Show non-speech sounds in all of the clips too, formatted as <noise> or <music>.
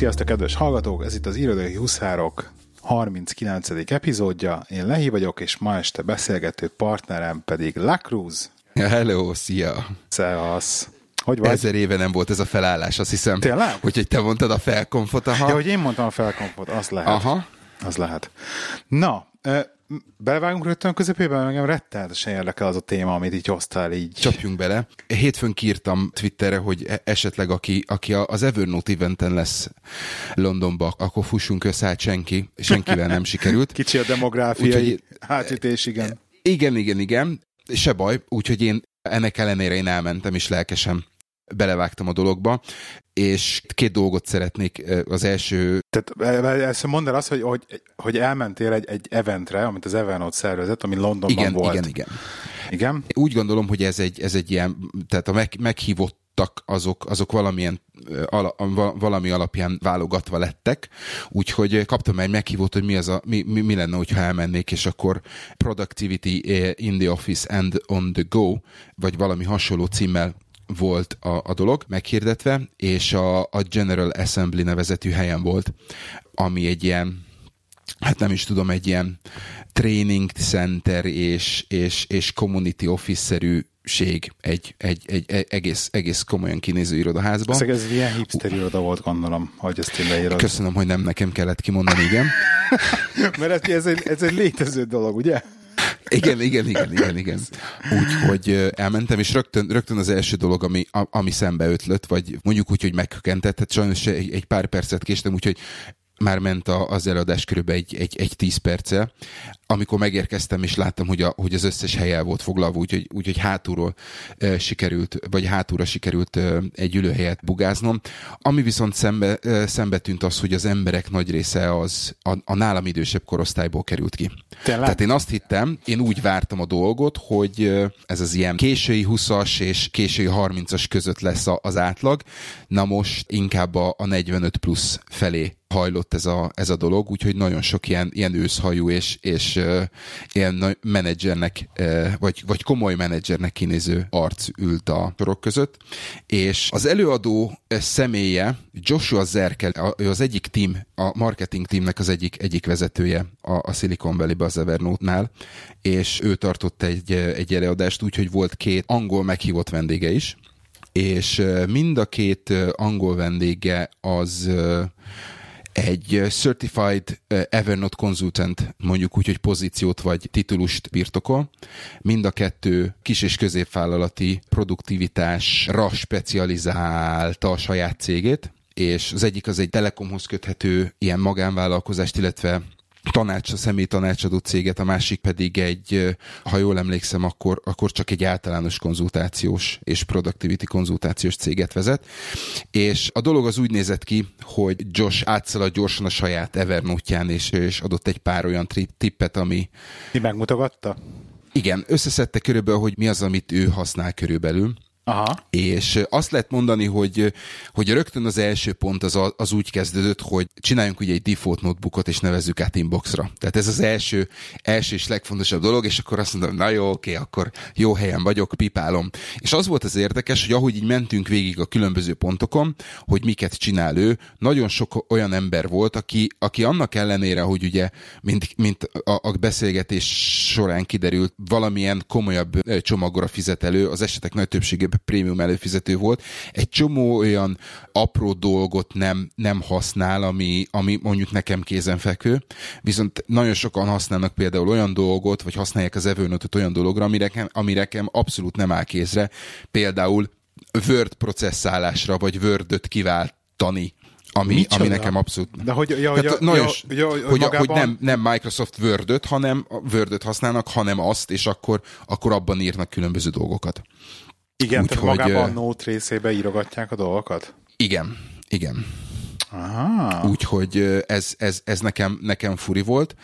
Sziasztok, kedves hallgatók! Ez itt az Irodai Huszárok 39. epizódja. Én Lehi vagyok, és ma este beszélgető partnerem pedig Lacruz. Hello, szia! Szevasz! Hogy vagy? Ezer éve nem volt ez a felállás, azt hiszem. Tényleg? Úgyhogy te mondtad a felkonfot, aha. Ja, hogy én mondtam a felkonfot, az lehet. Aha. Az lehet. Na, belevágunk rögtön a közepébe, engem rettenetesen érdekel az a téma, amit így hoztál így. Csapjunk bele. Hétfőn kírtam Twitterre, hogy e- esetleg aki, aki az Evernote eventen lesz Londonba, akkor fussunk össze, hát senki, senkivel nem sikerült. <laughs> Kicsi a demográfiai Úgyhogy, hátütés, igen. Igen, igen, igen. Se baj, úgyhogy én ennek ellenére én elmentem, és lelkesen belevágtam a dologba, és két dolgot szeretnék. Az első... Tehát ezt mondd el azt, hogy, hogy, hogy elmentél egy, egy eventre, amit az Evernote szervezett, ami Londonban igen, volt. Igen, igen, igen. Úgy gondolom, hogy ez egy, ez egy ilyen, tehát a meg, meghívott azok, azok valamilyen ala, valami alapján válogatva lettek, úgyhogy kaptam egy meghívót, hogy mi, az a, mi, mi, mi lenne, hogyha elmennék, és akkor Productivity in the Office and on the Go, vagy valami hasonló címmel volt a, a dolog meghirdetve, és a, a General Assembly nevezetű helyen volt, ami egy ilyen, hát nem is tudom, egy ilyen training center és, és, és community office-szerű ség egy, egy, egy, egy egész, egész komolyan kinéző irodaházban. Ez, ez ilyen hipster iroda volt, gondolom, hogy ezt én leírod. Köszönöm, hogy nem nekem kellett kimondani, igen. <laughs> Mert ez, ez, egy, ez egy létező dolog, ugye? Igen, igen, igen, igen, igen. Úgyhogy elmentem, és rögtön, rögtön az első dolog, ami, ami szembe ötlött, vagy mondjuk úgy, hogy meghökkentett, hát sajnos egy, egy pár percet késtem, úgyhogy már ment a, az előadás körülbelül egy, egy, egy tíz perce, amikor megérkeztem, és láttam, hogy, a, hogy az összes hely el volt foglalva, úgyhogy, úgyhogy hátulról e, sikerült, vagy hátulra sikerült e, egy ülőhelyet bugáznom. Ami viszont szembe, e, szembe tűnt az, hogy az emberek nagy része az a, a nálam idősebb korosztályból került ki. Tényleg? Tehát én azt hittem, én úgy vártam a dolgot, hogy ez az ilyen késői 20-as és késői 30-as között lesz az átlag, na most inkább a, a 45 plusz felé hajlott ez a, ez a dolog, úgyhogy nagyon sok ilyen, ilyen őszhajú és, és uh, ilyen menedzsernek, uh, vagy, vagy komoly menedzsernek kinéző arc ült a sorok között, és az előadó személye Joshua Zerkel, az egyik team, a marketing teamnek az egyik, egyik vezetője a, a Silicon Valley-be az Evernote-nál, és ő tartott egy, egy előadást úgy, hogy volt két angol meghívott vendége is, és mind a két angol vendége az egy Certified Evernote Consultant, mondjuk úgy, hogy pozíciót vagy titulust birtokol. Mind a kettő kis és középvállalati produktivitásra specializálta a saját cégét, és az egyik az egy telekomhoz köthető ilyen magánvállalkozást, illetve tanács, a személy tanácsadó céget, a másik pedig egy, ha jól emlékszem, akkor, akkor csak egy általános konzultációs és productivity konzultációs céget vezet. És a dolog az úgy nézett ki, hogy Josh átszalad gyorsan a saját Evernote-ján, és, és adott egy pár olyan tippet, ami... Mi megmutogatta? Igen, összeszedte körülbelül, hogy mi az, amit ő használ körülbelül Aha. És azt lehet mondani, hogy, hogy rögtön az első pont az, az úgy kezdődött, hogy csináljunk ugye egy default notebookot, és nevezzük át inboxra. Tehát ez az első, első és legfontosabb dolog, és akkor azt mondom, na jó, oké, akkor jó helyen vagyok, pipálom. És az volt az érdekes, hogy ahogy így mentünk végig a különböző pontokon, hogy miket csinál ő, nagyon sok olyan ember volt, aki, aki annak ellenére, hogy ugye, mint, mint a, a beszélgetés során kiderült, valamilyen komolyabb csomagra fizet elő, az esetek nagy többségében prémium előfizető volt, egy csomó olyan apró dolgot nem, nem használ, ami, ami mondjuk nekem kézenfekvő, viszont nagyon sokan használnak például olyan dolgot, vagy használják az evernote olyan dologra, amire nekem, amire nekem abszolút nem áll kézre, például Word processzálásra, vagy Word-öt kiváltani ami, ami nekem abszolút... De hogy, ja, ja, nagyon, ja, ja, hogy, magában... hogy nem, nem Microsoft Word-öt, hanem Word-öt használnak, hanem azt, és akkor, akkor abban írnak különböző dolgokat. Igen, Úgy, tehát hogy, magában a Note részébe írogatják a dolgokat? Igen, igen. Aha. Úgyhogy ez, ez, ez nekem, nekem furi volt.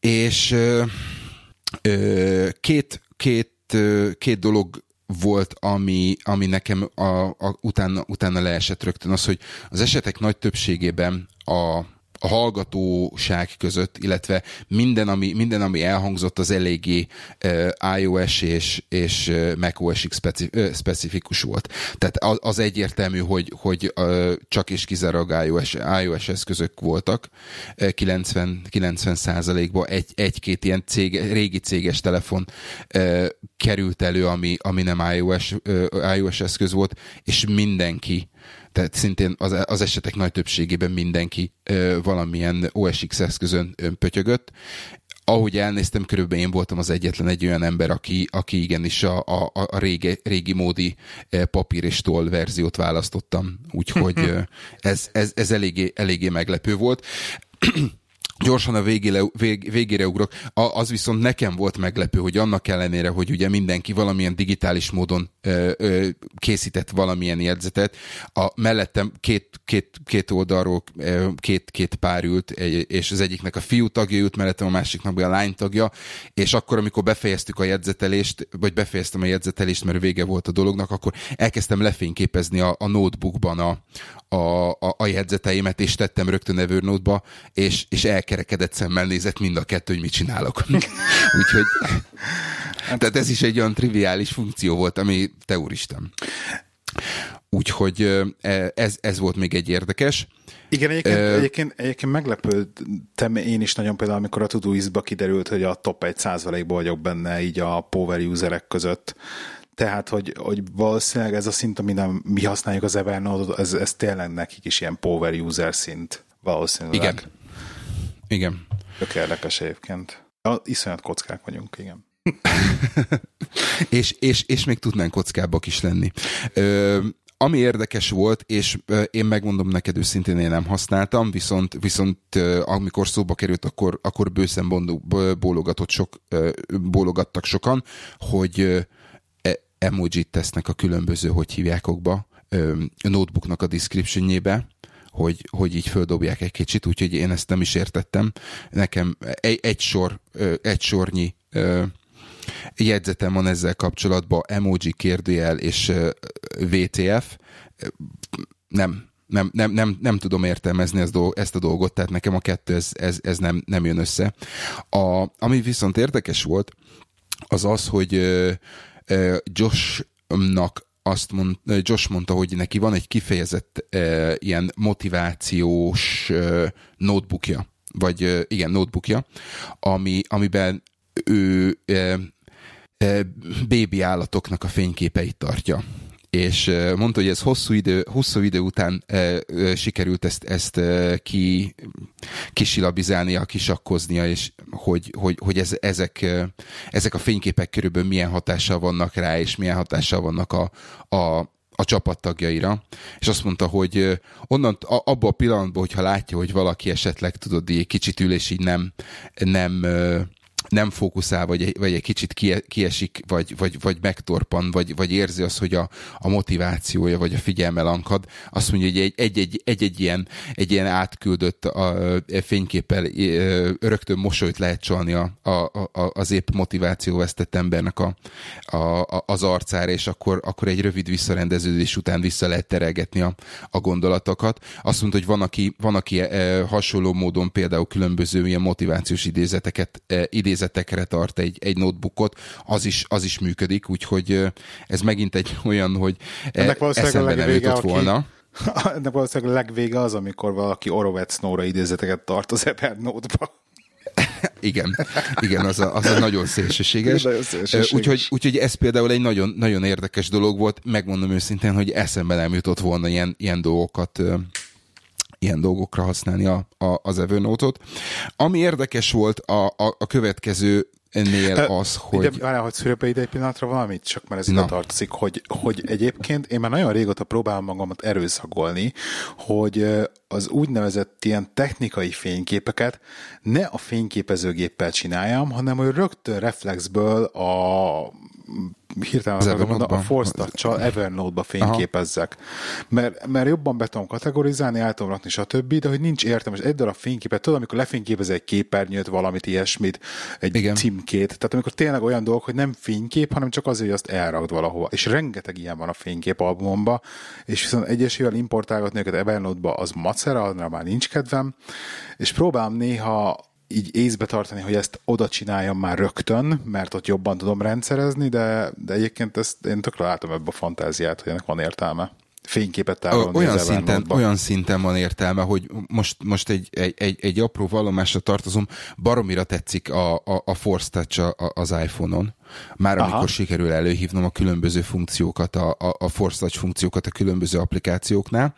És két, két, két dolog volt, ami, ami nekem a, a, utána, utána leesett rögtön, az, hogy az esetek nagy többségében a, a hallgatóság között, illetve minden, ami, minden, ami elhangzott, az eléggé uh, iOS és, és macOS-ig specifikus volt. Tehát az, az egyértelmű, hogy, hogy uh, csak és kizárólag iOS, iOS eszközök voltak, 90, 90 százalékban egy, egy-két ilyen cég, régi céges telefon került elő, ami, ami nem iOS, iOS eszköz volt, és mindenki tehát szintén az, az esetek nagy többségében mindenki ö, valamilyen OSX eszközön pötyögött. Ahogy elnéztem, körülbelül én voltam az egyetlen egy olyan ember, aki, aki igenis a, a, a régi, régi módi papír és toll verziót választottam. Úgyhogy <laughs> ez, ez, ez eléggé, eléggé meglepő volt gyorsan a végére, vég, végére ugrok. A, az viszont nekem volt meglepő, hogy annak ellenére, hogy ugye mindenki valamilyen digitális módon ö, ö, készített valamilyen jegyzetet, a mellettem két, két, két oldalról két, két pár ült, és az egyiknek a fiú tagja ült, mellettem a másiknak a lány tagja, és akkor, amikor befejeztük a jegyzetelést, vagy befejeztem a jegyzetelést, mert vége volt a dolognak, akkor elkezdtem lefényképezni a, a notebookban a, a, a, a jegyzeteimet, és tettem rögtön Evernote-ba, és, és elkerekedett szemmel nézett mind a kettő, hogy mit csinálok. <laughs> Úgyhogy tehát ez is egy olyan triviális funkció volt, ami te úristen. Úgyhogy e, ez, ez volt még egy érdekes. Igen, egyébként, uh, egyébként, egyébként meglepődtem én is nagyon például, amikor a Todoist-ba kiderült, hogy a top 1 százalékban vagyok benne így a power userek között. Tehát, hogy, hogy valószínűleg ez a szint, ami nem mi használjuk az Evernote, ez, ez tényleg nekik is ilyen power user szint valószínűleg. Igen. Igen. Tök érdekes egyébként. A, iszonyat kockák vagyunk, igen. <laughs> és, és, és még tudnánk kockábbak is lenni. Ö, ami érdekes volt, és én megmondom neked őszintén, én nem használtam, viszont, viszont amikor szóba került, akkor, akkor bőszen bólogatott sok, bólogattak sokan, hogy emoji tesznek a különböző, hogy hívják okba, notebooknak a descriptionjébe, hogy, hogy így földobják egy kicsit, úgyhogy én ezt nem is értettem. Nekem egy, egy sor, egy sornyi jegyzetem van ezzel kapcsolatban, emoji kérdőjel és VTF. Nem, nem, nem, nem, nem tudom értelmezni ezt, ezt a dolgot, tehát nekem a kettő ez, ez, ez nem, nem jön össze. A, ami viszont érdekes volt, az az, hogy Joshnak azt mond, Josh mondta, hogy neki van egy kifejezett uh, ilyen motivációs uh, notebookja, vagy uh, igen, notebookja, ami, amiben ő uh, uh, bébi állatoknak a fényképeit tartja és mondta, hogy ez hosszú idő, hosszú idő után e, e, sikerült ezt, ezt e, ki, kisilabizálnia, kisakkoznia, és hogy, hogy, hogy ez, ezek, ezek a fényképek körülbelül milyen hatással vannak rá, és milyen hatással vannak a, a, a csapattagjaira, és azt mondta, hogy onnan, abban a pillanatban, hogyha látja, hogy valaki esetleg, tudod, egy kicsit ül, és így nem, nem nem fókuszál, vagy, vagy egy kicsit kiesik, vagy, vagy, vagy megtorpan, vagy, vagy érzi azt, hogy a, a motivációja, vagy a figyelme lankad, azt mondja, hogy egy, egy, egy, egy, egy, ilyen, egy ilyen átküldött a, a fényképpel rögtön mosolyt lehet csalni a, a, a, az épp motiváció vesztett embernek a, a, a, az arcára, és akkor, akkor egy rövid visszarendeződés után vissza lehet terelgetni a, a gondolatokat. Azt mondta, hogy van, aki, van, aki hasonló módon például különböző ilyen motivációs idézeteket idézet idézetekre tart egy, egy notebookot, az is, az is működik, úgyhogy ez megint egy <laughs> olyan, hogy Ennek eszembe nem jutott aki... volna. <laughs> Ennek valószínűleg a legvége az, amikor valaki Orovec Nóra idézeteket tart az Evernote-ba. <laughs> igen, igen, az a, az a nagyon szélsőséges. Nagyon szélsőséges. Úgyhogy, úgyhogy ez például egy nagyon, nagyon érdekes dolog volt. Megmondom őszintén, hogy eszembe nem jutott volna ilyen, ilyen dolgokat ilyen dolgokra használni a, a, az Evernote-ot. Ami érdekes volt a, a, a következő ennél az, hogy... Ide, várjál, hogy be ide egy pillanatra valamit, csak mert ez ide tartozik, hogy, hogy egyébként én már nagyon régóta próbálom magamat erőszagolni, hogy az úgynevezett ilyen technikai fényképeket ne a fényképezőgéppel csináljam, hanem hogy rögtön reflexből a hirtelen az mondani, a Force Evernote-ba fényképezzek. Mert, mert jobban be tudom kategorizálni, el tudom rakni, stb., de hogy nincs értelmes. Egy darab fényképet, tudod, amikor lefényképez egy képernyőt, valamit ilyesmit, egy Igen. címkét, tehát amikor tényleg olyan dolog, hogy nem fénykép, hanem csak azért, hogy azt elrakd valahova. És rengeteg ilyen van a fényképalbumomba, és viszont egyesével importálgatni őket Evernote-ba, az macera, arra már nincs kedvem, és próbálom néha így észbe tartani, hogy ezt oda csináljam már rögtön, mert ott jobban tudom rendszerezni, de, de egyébként ezt én tökre látom ebbe a fantáziát, hogy ennek van értelme fényképet tárolni. Olyan szinten, olyan szinten van értelme, hogy most, most egy, egy, egy, egy apró vallomásra tartozom, baromira tetszik a, a, a Force Touch az iPhone-on. Már Aha. amikor sikerül előhívnom a különböző funkciókat, a, a, a Touch funkciókat a különböző applikációknál.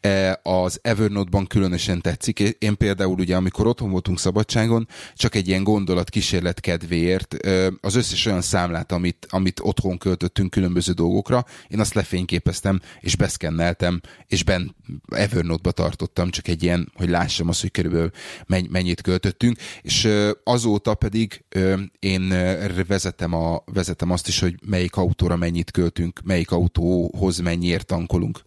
E, az Evernote-ban különösen tetszik. Én például ugye, amikor otthon voltunk szabadságon, csak egy ilyen gondolat kísérlet kedvéért az összes olyan számlát, amit, amit otthon költöttünk különböző dolgokra, én azt lefényképeztem, és beszkenneltem, és ben Evernote-ba tartottam, csak egy ilyen, hogy lássam azt, hogy körülbelül mennyit költöttünk, és azóta pedig én vezetem a a, vezetem azt is, hogy melyik autóra mennyit költünk, melyik autóhoz mennyiért tankolunk.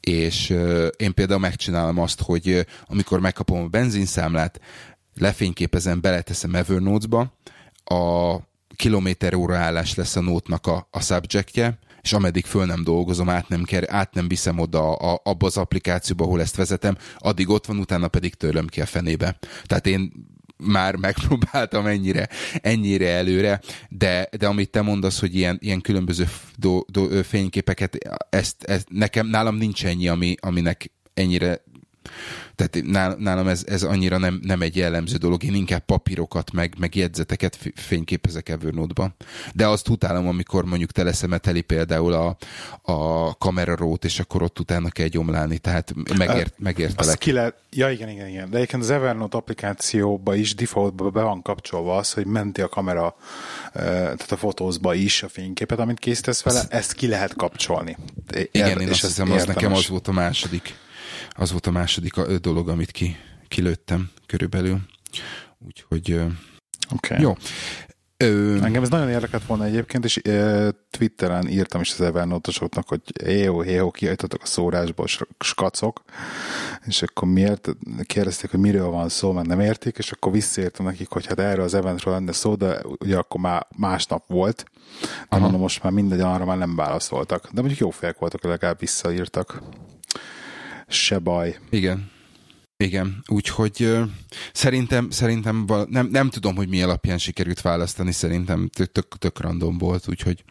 És én például megcsinálom azt, hogy amikor megkapom a benzinszámlát, lefényképezem, beleteszem Evernote-ba, a kilométer óra állás lesz a nótnak a, a subjectje, és ameddig föl nem dolgozom, át nem, ker, át nem viszem oda a, abba az applikációba, ahol ezt vezetem, addig ott van, utána pedig törlöm ki a fenébe. Tehát én már megpróbáltam ennyire, ennyire előre, de, de amit te mondasz, hogy ilyen, ilyen különböző do, do, fényképeket, ezt, ezt, nekem, nálam nincs ennyi, ami, aminek ennyire tehát nálam ez, ez annyira nem, nem egy jellemző dolog, én inkább papírokat, meg, meg jegyzeteket fényképezek Evernote-ba. De azt utálom, amikor mondjuk teleszemeteli például a, a kamerarót, és akkor ott utána kell gyomlálni, tehát megért, megértelek. ki lehet, ja igen, igen, igen. De egyébként az Evernote applikációba is defaultba be van kapcsolva az, hogy menti a kamera, tehát a fotózba is a fényképet, amit készítesz vele, ezt ki lehet kapcsolni. Igen, én azt hiszem, az nekem az volt a második az volt a második dolog, amit ki, kilőttem körülbelül. Úgyhogy okay. jó. Ö... Engem ez nagyon érdekelt volna egyébként, és e, Twitteren írtam is az Evernote-osoknak, hogy éjó, éjó, kiajtottak a szórásból skacok, és akkor miért kérdezték, hogy miről van szó, mert nem értik, és akkor visszaértem nekik, hogy hát erről az eventről lenne szó, de ugye akkor már másnap volt, de mondom, most már mindegy, arra már nem válaszoltak. De mondjuk jó fejek voltak, legalább visszaírtak se baj. Igen. Igen, úgyhogy uh, szerintem, szerintem nem, nem tudom, hogy mi alapján sikerült választani, szerintem tök, tök, tök random volt, úgyhogy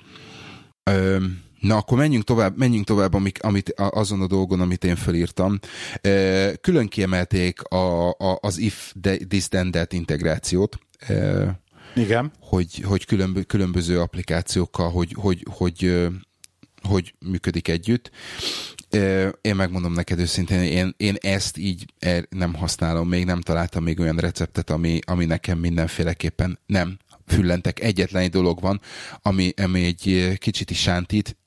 uh, Na, akkor menjünk tovább, menjünk tovább amik, amit, azon a dolgon, amit én felírtam. Uh, külön kiemelték a, a, az if this then that integrációt. Uh, Igen. Hogy, hogy különbö, különböző applikációkkal, hogy, hogy, hogy, hogy működik együtt. Én megmondom neked őszintén, én, én ezt így er, nem használom, még nem találtam még olyan receptet, ami, ami nekem mindenféleképpen nem füllentek. Egyetlen egy dolog van, ami, ami egy kicsit is sántít.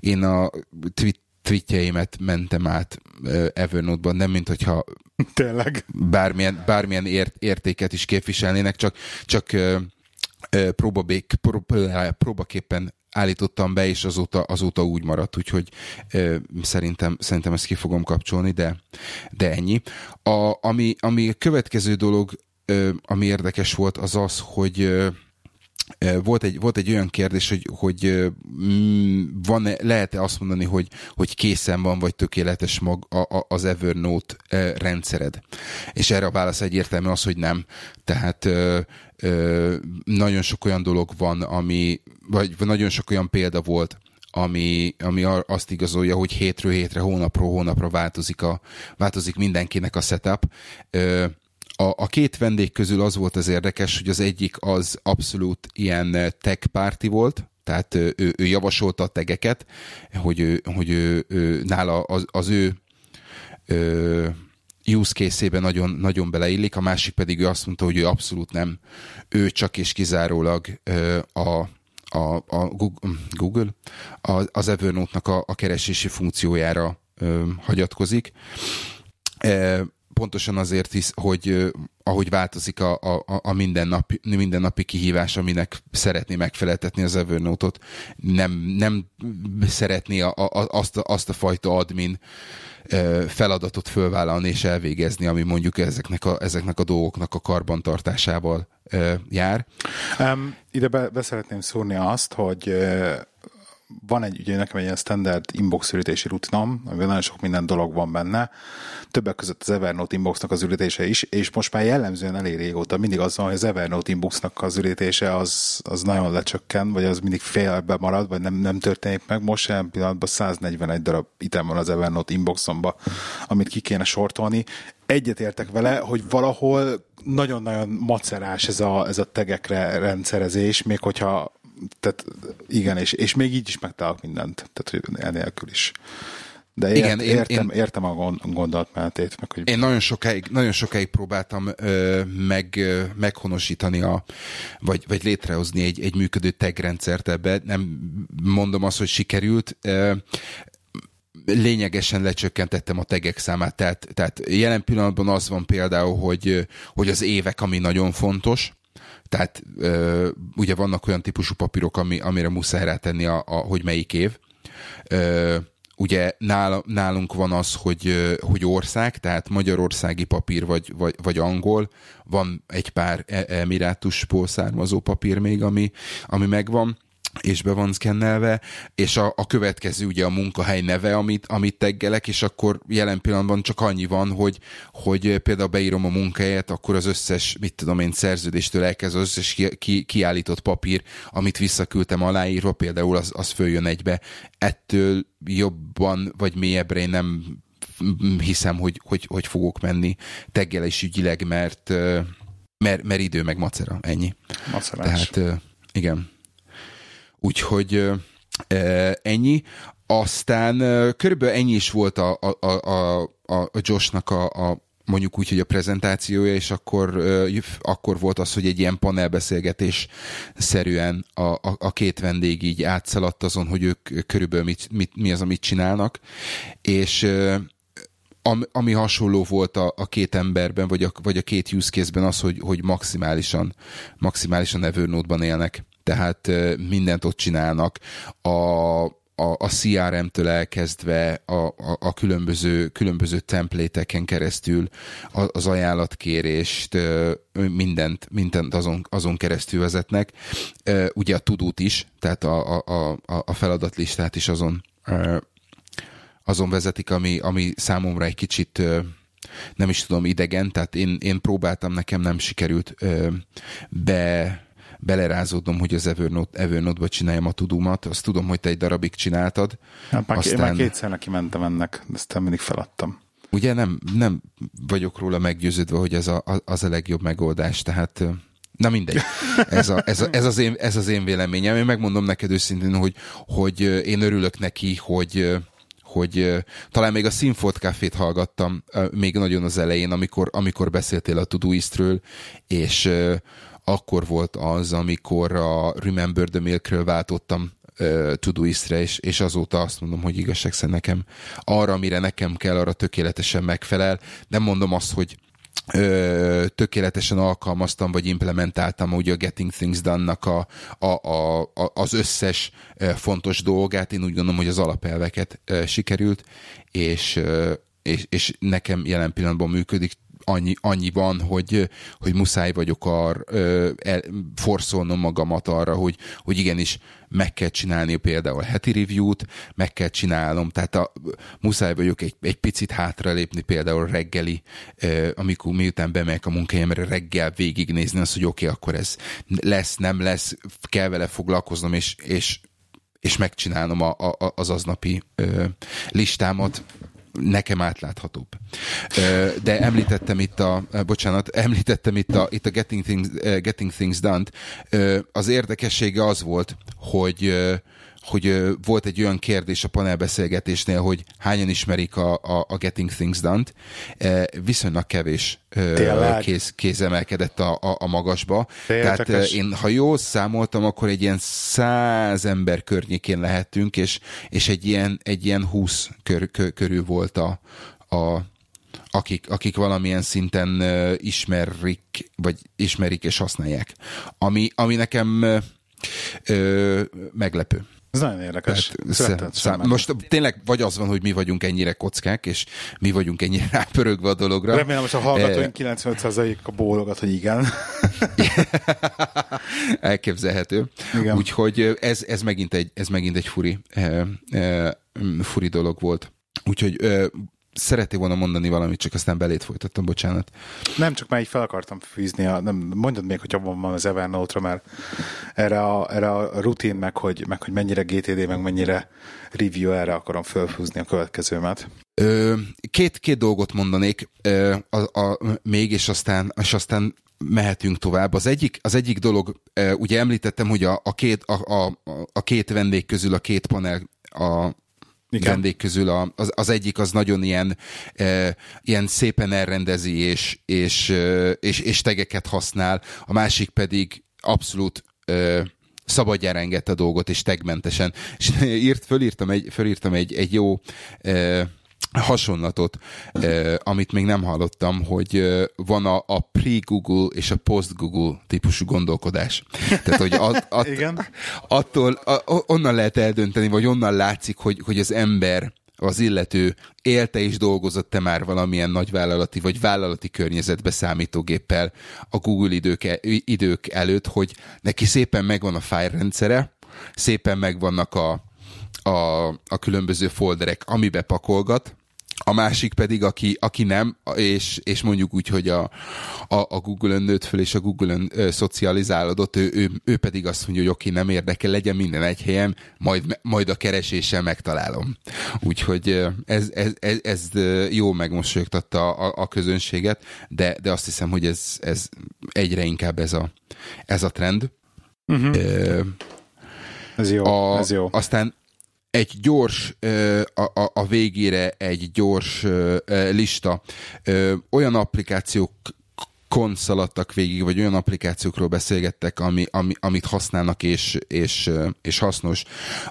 Én a tweet tweetjeimet mentem át Evernote-ban, nem mint hogyha Tényleg. bármilyen, bármilyen ért, értéket is képviselnének, csak, csak próbabék, próbaképpen állítottam be, és azóta, azóta úgy maradt, úgyhogy ö, szerintem, szerintem ezt ki fogom kapcsolni, de, de ennyi. A, ami, ami a következő dolog, ö, ami érdekes volt, az az, hogy ö, volt egy, volt egy olyan kérdés, hogy, hogy mm, van lehet-e azt mondani, hogy, hogy készen van, vagy tökéletes mag a, a, az Evernote rendszered? És erre a válasz egyértelmű az, hogy nem. Tehát ö, ö, nagyon sok olyan dolog van, ami, vagy nagyon sok olyan példa volt, ami, ami azt igazolja, hogy hétről hétre, hónapról hónapra változik, a, változik mindenkinek a setup. A, a két vendég közül az volt az érdekes, hogy az egyik az abszolút ilyen tech party volt, tehát ő, ő javasolta a tegeket, hogy, ő, hogy ő, ő, nála az, az ő, ő use case nagyon, nagyon beleillik, a másik pedig ő azt mondta, hogy ő abszolút nem, ő csak és kizárólag a, a, a Google, az Evernote-nak a, a keresési funkciójára hagyatkozik pontosan azért hisz, hogy ahogy változik a, a, a mindennapi, mindennapi kihívás, aminek szeretné megfeleltetni az Evernote-ot, nem, nem szeretné a, a, azt, a, azt a fajta admin feladatot fölvállalni és elvégezni, ami mondjuk ezeknek a, ezeknek a dolgoknak a karbantartásával jár. Um, ide be, be szeretném szúrni azt, hogy van egy, ugye nekem egy ilyen standard inbox ürítési rutinom, amiben nagyon sok minden dolog van benne, többek között az Evernote inboxnak az ürítése is, és most már jellemzően elég régóta mindig az van, hogy az Evernote inboxnak az ürítése az, az nagyon lecsökken, vagy az mindig félbe marad, vagy nem, nem történik meg. Most jelen pillanatban 141 darab item van az Evernote inboxomba, amit ki kéne sortolni. Egyetértek vele, hogy valahol nagyon-nagyon macerás ez a, ez a tegekre rendszerezés, még hogyha tehát igen, és, és még így is megtalálok mindent, tehát hogy enélkül is. De ért, Igen, én, értem, én, értem a gondolatmenetét. Meg, hogy... Én nagyon sokáig, nagyon sokáig próbáltam ö, meg, ö, meghonosítani, a, vagy, vagy létrehozni egy, egy működő tagrendszert ebbe. Nem mondom azt, hogy sikerült. Ö, lényegesen lecsökkentettem a tegek számát, tehát, tehát jelen pillanatban az van például, hogy, hogy az évek, ami nagyon fontos, tehát ö, ugye vannak olyan típusú papírok, ami, amire muszáj rátenni, a, a, hogy melyik év. Ö, ugye nál, nálunk van az, hogy, hogy ország, tehát magyarországi papír vagy, vagy, vagy angol, van egy pár e, emirátusból származó papír még, ami, ami megvan, és be van szkennelve, és a, a következő ugye a munkahely neve, amit, amit teggelek, és akkor jelen pillanatban csak annyi van, hogy, hogy például beírom a munkahelyet, akkor az összes, mit tudom én, szerződéstől elkezd az összes ki, ki, kiállított papír, amit visszaküldtem aláírva, például az, az följön egybe. Ettől jobban vagy mélyebbre én nem hiszem, hogy, hogy, hogy fogok menni teggelés ügyileg, mert, mert, mert idő meg macera, ennyi. Macerás. Tehát igen. Úgyhogy ennyi. Aztán körülbelül ennyi is volt a, a, a, a, a Joshnak a, a mondjuk úgy, hogy a prezentációja, és akkor, akkor volt az, hogy egy ilyen panelbeszélgetés szerűen a, a, a két vendég így átszaladt azon, hogy ők körülbelül mit, mit, mi az, amit csinálnak, és ami hasonló volt a, a két emberben, vagy a, vagy a két use case-ben az, hogy, hogy maximálisan, maximálisan Evernote-ban élnek tehát mindent ott csinálnak. A, a, a CRM-től elkezdve a, a, a különböző, különböző templéteken keresztül az ajánlatkérést, mindent, mindent azon, azon keresztül vezetnek. Ugye a tudót is, tehát a, a, a feladatlistát is azon, azon vezetik, ami, ami számomra egy kicsit nem is tudom, idegen, tehát én, én próbáltam, nekem nem sikerült be belerázódnom, hogy az Evernote, Evernote-ba csináljam a tudumat. Azt tudom, hogy te egy darabig csináltad. Hát már, aztán... már kétszer neki mentem ennek, de aztán mindig feladtam. Ugye nem, nem vagyok róla meggyőződve, hogy ez a, az a legjobb megoldás, tehát Na mindegy. Ez, a, ez, a, ez, az én, ez az én véleményem. Én megmondom neked őszintén, hogy, hogy én örülök neki, hogy, hogy talán még a Sinfot Cafét hallgattam még nagyon az elején, amikor, amikor beszéltél a Todoistről, és akkor volt az, amikor a Remember the Milkről váltottam Todoistre, és, és azóta azt mondom, hogy igazság szerint nekem arra, amire nekem kell, arra tökéletesen megfelel. Nem mondom azt, hogy ö, tökéletesen alkalmaztam, vagy implementáltam ugye a Getting Things Done-nak a, a, a, a, az összes fontos dolgát. Én úgy gondolom, hogy az alapelveket ö, sikerült, és, ö, és, és nekem jelen pillanatban működik annyi, van, hogy, hogy muszáj vagyok ar, el, forszolnom magamat arra, hogy, hogy igenis meg kell csinálni például heti review-t, meg kell csinálnom, tehát a, muszáj vagyok egy, egy picit hátralépni például reggeli, amikor miután bemegyek a munkahelyemre reggel végignézni azt, hogy oké, okay, akkor ez lesz, nem lesz, kell vele foglalkoznom, és, és és megcsinálnom a, a, az aznapi ö, listámat, nekem átláthatóbb. De említettem itt a, bocsánat, említettem itt a, itt a Getting Things, Getting Things Done-t. Az érdekessége az volt, hogy hogy volt egy olyan kérdés a panelbeszélgetésnél, hogy hányan ismerik a, a, a Getting Things Done-t. Viszonylag kevés kéz, kéz emelkedett a, a, a magasba. Féltekes. Tehát én, ha jól számoltam, akkor egy ilyen száz ember környékén lehetünk, és, és egy ilyen, egy ilyen húsz kör, kör, körül volt a, a, akik, akik valamilyen szinten ismerik, vagy ismerik és használják. Ami, ami nekem ö, meglepő. Ez nagyon érdekes. Tehát, szám, most tényleg vagy az van, hogy mi vagyunk ennyire kockák, és mi vagyunk ennyire <laughs> rápörögve a dologra. Remélem, most a hallgatóink e... 95%-a bólogat, hogy igen. <laughs> Elképzelhető. Igen. Úgyhogy ez, ez, megint egy, ez megint egy furi, e, e, furi dolog volt. Úgyhogy szeretné volna mondani valamit, csak aztán belét folytattam, bocsánat. Nem, csak már így fel akartam fűzni, a, nem, mondjad még, hogyha van az Evernote-ra, mert erre a, erre a rutin, meg hogy, meg hogy mennyire GTD, meg mennyire review, erre akarom felfűzni a következőmet. Ö, két, két dolgot mondanék ö, a, a, még, és aztán, és aztán mehetünk tovább. Az egyik, az egyik dolog, ugye említettem, hogy a, a, két, a, a, a két vendég közül a két panel a igen. vendég közül a, az, az egyik az nagyon ilyen, e, ilyen szépen elrendezi és, és, e, és, és tegeket használ, a másik pedig abszolút e, szabadjára engedte a dolgot, és tegmentesen. És <laughs> írt, fölírtam egy, fölírtam egy, egy jó e, hasonlatot, eh, amit még nem hallottam, hogy eh, van a, a pre-Google és a post-Google típusú gondolkodás. Tehát, hogy at, <laughs> at, Igen. attól a, onnan lehet eldönteni, vagy onnan látszik, hogy, hogy az ember az illető élte és dolgozott-e már valamilyen nagyvállalati vagy vállalati környezetbe számítógéppel a Google idők, e, idők előtt, hogy neki szépen megvan a file rendszere, szépen megvannak a, a, a különböző folderek, amibe pakolgat, a másik pedig, aki, aki nem, és, és mondjuk úgy, hogy a, a, a Google-ön nőtt föl, és a Google-ön ö, szocializálódott, ő, ő, ő pedig azt mondja, hogy oké, nem érdekel, legyen minden egy helyen, majd, majd a kereséssel megtalálom. Úgyhogy ez, ez, ez, ez jó megmosolyogtatta a, a, a közönséget, de, de azt hiszem, hogy ez, ez egyre inkább ez a, ez a trend. Uh-huh. Ö, ez jó, a, ez jó. Aztán egy gyors, a, a, a végére egy gyors lista olyan applikációk szaladtak végig, vagy olyan applikációkról beszélgettek, ami, ami, amit használnak és, és, és hasznos.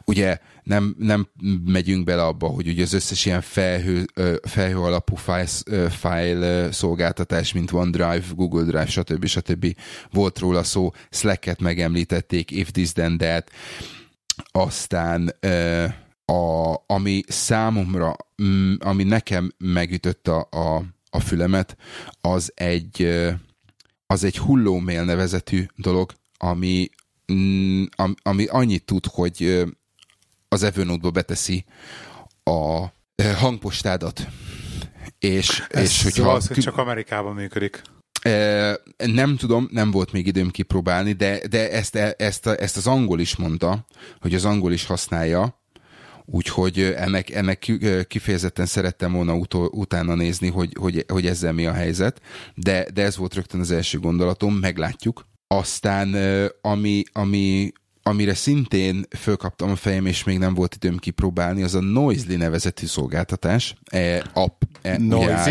Ugye nem, nem megyünk bele abba, hogy ugye az összes ilyen felhő, felhő alapú file, file szolgáltatás, mint OneDrive, Google Drive, stb. stb. volt róla szó, Slack-et megemlítették, if this then that, aztán a, ami számomra, mm, ami nekem megütött a, a, a fülemet, az egy, az egy hullómail nevezetű dolog, ami, mm, ami annyit tud, hogy az Evernote-ba beteszi a hangpostádat. És, Ez és hogyha... Az, hogy csak Amerikában működik. Nem tudom, nem volt még időm kipróbálni, de, de ezt, e, ezt, ezt az angol is mondta, hogy az angol is használja, úgyhogy ennek, ennek kifejezetten szerettem volna utol, utána nézni, hogy, hogy, hogy ezzel mi a helyzet, de, de ez volt rögtön az első gondolatom, meglátjuk. Aztán ami, ami, amire szintén fölkaptam a fejem, és még nem volt időm kipróbálni, az a Noisely nevezetű szolgáltatás, e, app e,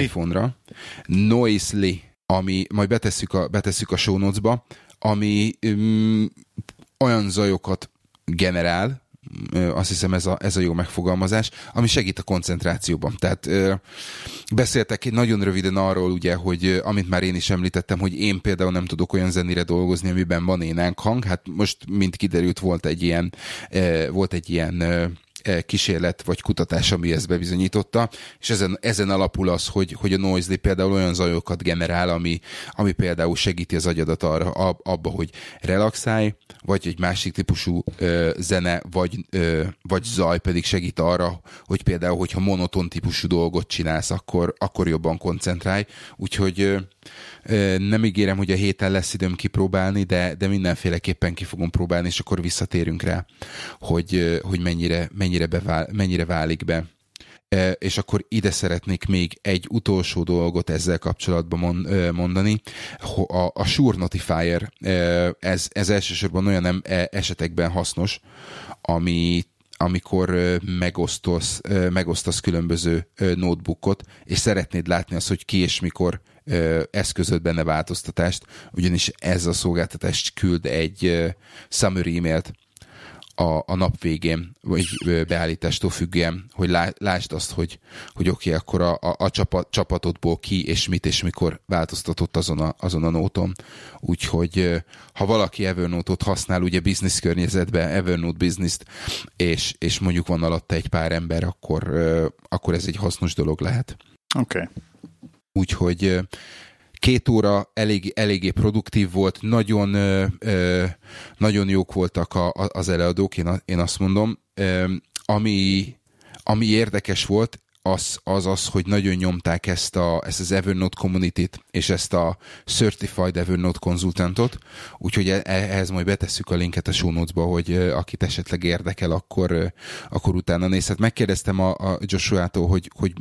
iPhone-ra. Noisely ami majd betesszük a, betesszük a show notes-ba, ami um, olyan zajokat generál, azt hiszem ez a, ez a jó megfogalmazás, ami segít a koncentrációban. Tehát ö, beszéltek nagyon röviden arról, ugye, hogy amit már én is említettem, hogy én például nem tudok olyan zenére dolgozni, amiben van énánk hang. Hát most, mint kiderült, volt egy ilyen, ö, volt egy ilyen ö, kísérlet vagy kutatás, ami ezt bebizonyította, és ezen, ezen alapul az, hogy, hogy a Noisely például olyan zajokat generál, ami, ami például segíti az agyadat arra, abba, hogy relaxálj, vagy egy másik típusú ö, zene, vagy, ö, vagy zaj pedig segít arra, hogy például, hogyha monoton típusú dolgot csinálsz, akkor, akkor jobban koncentrálj. Úgyhogy ö, nem ígérem, hogy a héten lesz időm kipróbálni, de, de mindenféleképpen ki fogom próbálni, és akkor visszatérünk rá, hogy, hogy mennyire, mennyire, bevál, mennyire válik be. És akkor ide szeretnék még egy utolsó dolgot ezzel kapcsolatban mondani. A, a Sure Notifier, ez, ez elsősorban olyan e, esetekben hasznos, ami amikor megosztasz, megosztasz különböző notebookot, és szeretnéd látni azt, hogy ki és mikor eszközöd benne változtatást, ugyanis ez a szolgáltatás küld egy summary e-mailt a, a nap végén, vagy beállítástól függően, hogy lá, lásd azt, hogy, hogy oké, okay, akkor a, a, a csapat, csapatodból ki, és mit, és mikor változtatott azon a, azon a nóton. Úgyhogy ha valaki Evernote-ot használ, ugye business környezetben, Evernote business-t, és, és mondjuk van alatta egy pár ember, akkor, akkor ez egy hasznos dolog lehet. Oké. Okay. Úgyhogy két óra elég, eléggé produktív volt, nagyon, nagyon jók voltak a, az előadók, én, én azt mondom. Ami, ami érdekes volt, az, az az, hogy nagyon nyomták ezt, a, ezt az Evernote community-t, és ezt a Certified Evernote konzultantot, úgyhogy e, ehhez majd betesszük a linket a show notes-ba, hogy akit esetleg érdekel, akkor, akkor utána néz. Hát megkérdeztem a, a Joshua-tól, hogy, hogy,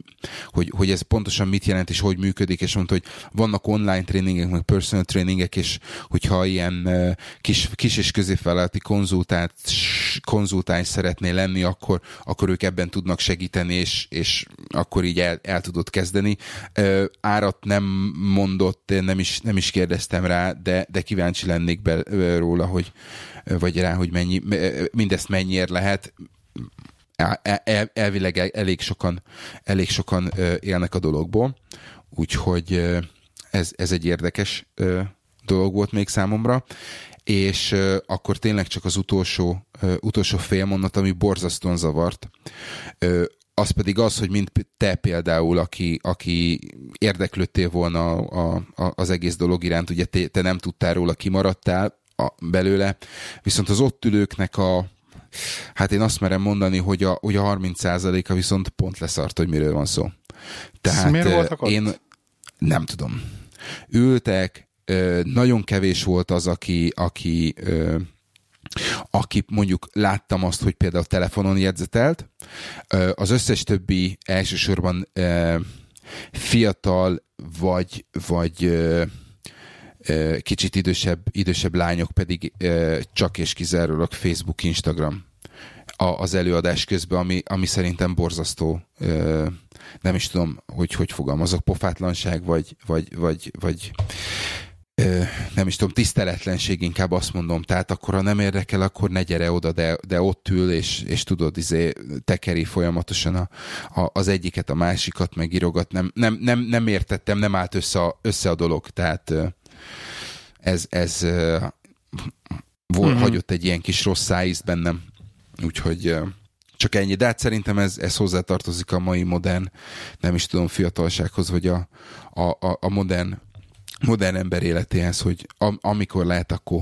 hogy, hogy ez pontosan mit jelent, és hogy működik, és mondta, hogy vannak online tréningek, meg personal tréningek, és hogyha ilyen kis, kis és középvállalati konzultált, konzultáns szeretnél lenni, akkor, akkor ők ebben tudnak segíteni, és, és akkor így el, el tudott kezdeni. Árat nem mondott, én nem is, nem is kérdeztem rá, de, de kíváncsi lennék be, róla, hogy, vagy rá, hogy mennyi, mindezt mennyiért lehet. El, el, elvileg elég sokan, elég sokan élnek a dologból, úgyhogy ez, ez egy érdekes dolog volt még számomra és akkor tényleg csak az utolsó, utolsó félmondat, ami borzasztóan zavart az pedig az, hogy mint te például, aki, aki érdeklődtél volna a, a, az egész dolog iránt, ugye te, te nem tudtál róla, kimaradtál a, belőle, viszont az ott ülőknek a hát én azt merem mondani, hogy a, hogy a 30%-a viszont pont leszart, hogy miről van szó. Tehát miért én nem tudom. Ültek, nagyon kevés volt az, aki, aki aki mondjuk láttam azt, hogy például telefonon jegyzetelt, az összes többi elsősorban fiatal vagy, vagy kicsit idősebb, idősebb lányok pedig csak és kizárólag Facebook, Instagram az előadás közben, ami, ami szerintem borzasztó, nem is tudom, hogy hogy fogalmazok, pofátlanság, vagy, vagy, vagy, vagy nem is tudom, tiszteletlenség inkább azt mondom, tehát akkor ha nem érdekel, akkor ne gyere oda, de, de ott ül, és, és tudod, izé, tekeri folyamatosan a, a, az egyiket, a másikat, meg írogat, nem, nem, nem, nem értettem, nem állt össze a, össze a dolog, tehát ez, ez vol, mm-hmm. hagyott egy ilyen kis rossz szájízt bennem, úgyhogy csak ennyi, de hát szerintem ez, ez hozzátartozik a mai modern, nem is tudom, fiatalsághoz, hogy a, a, a modern modern ember életéhez, hogy am- amikor lehet, akkor,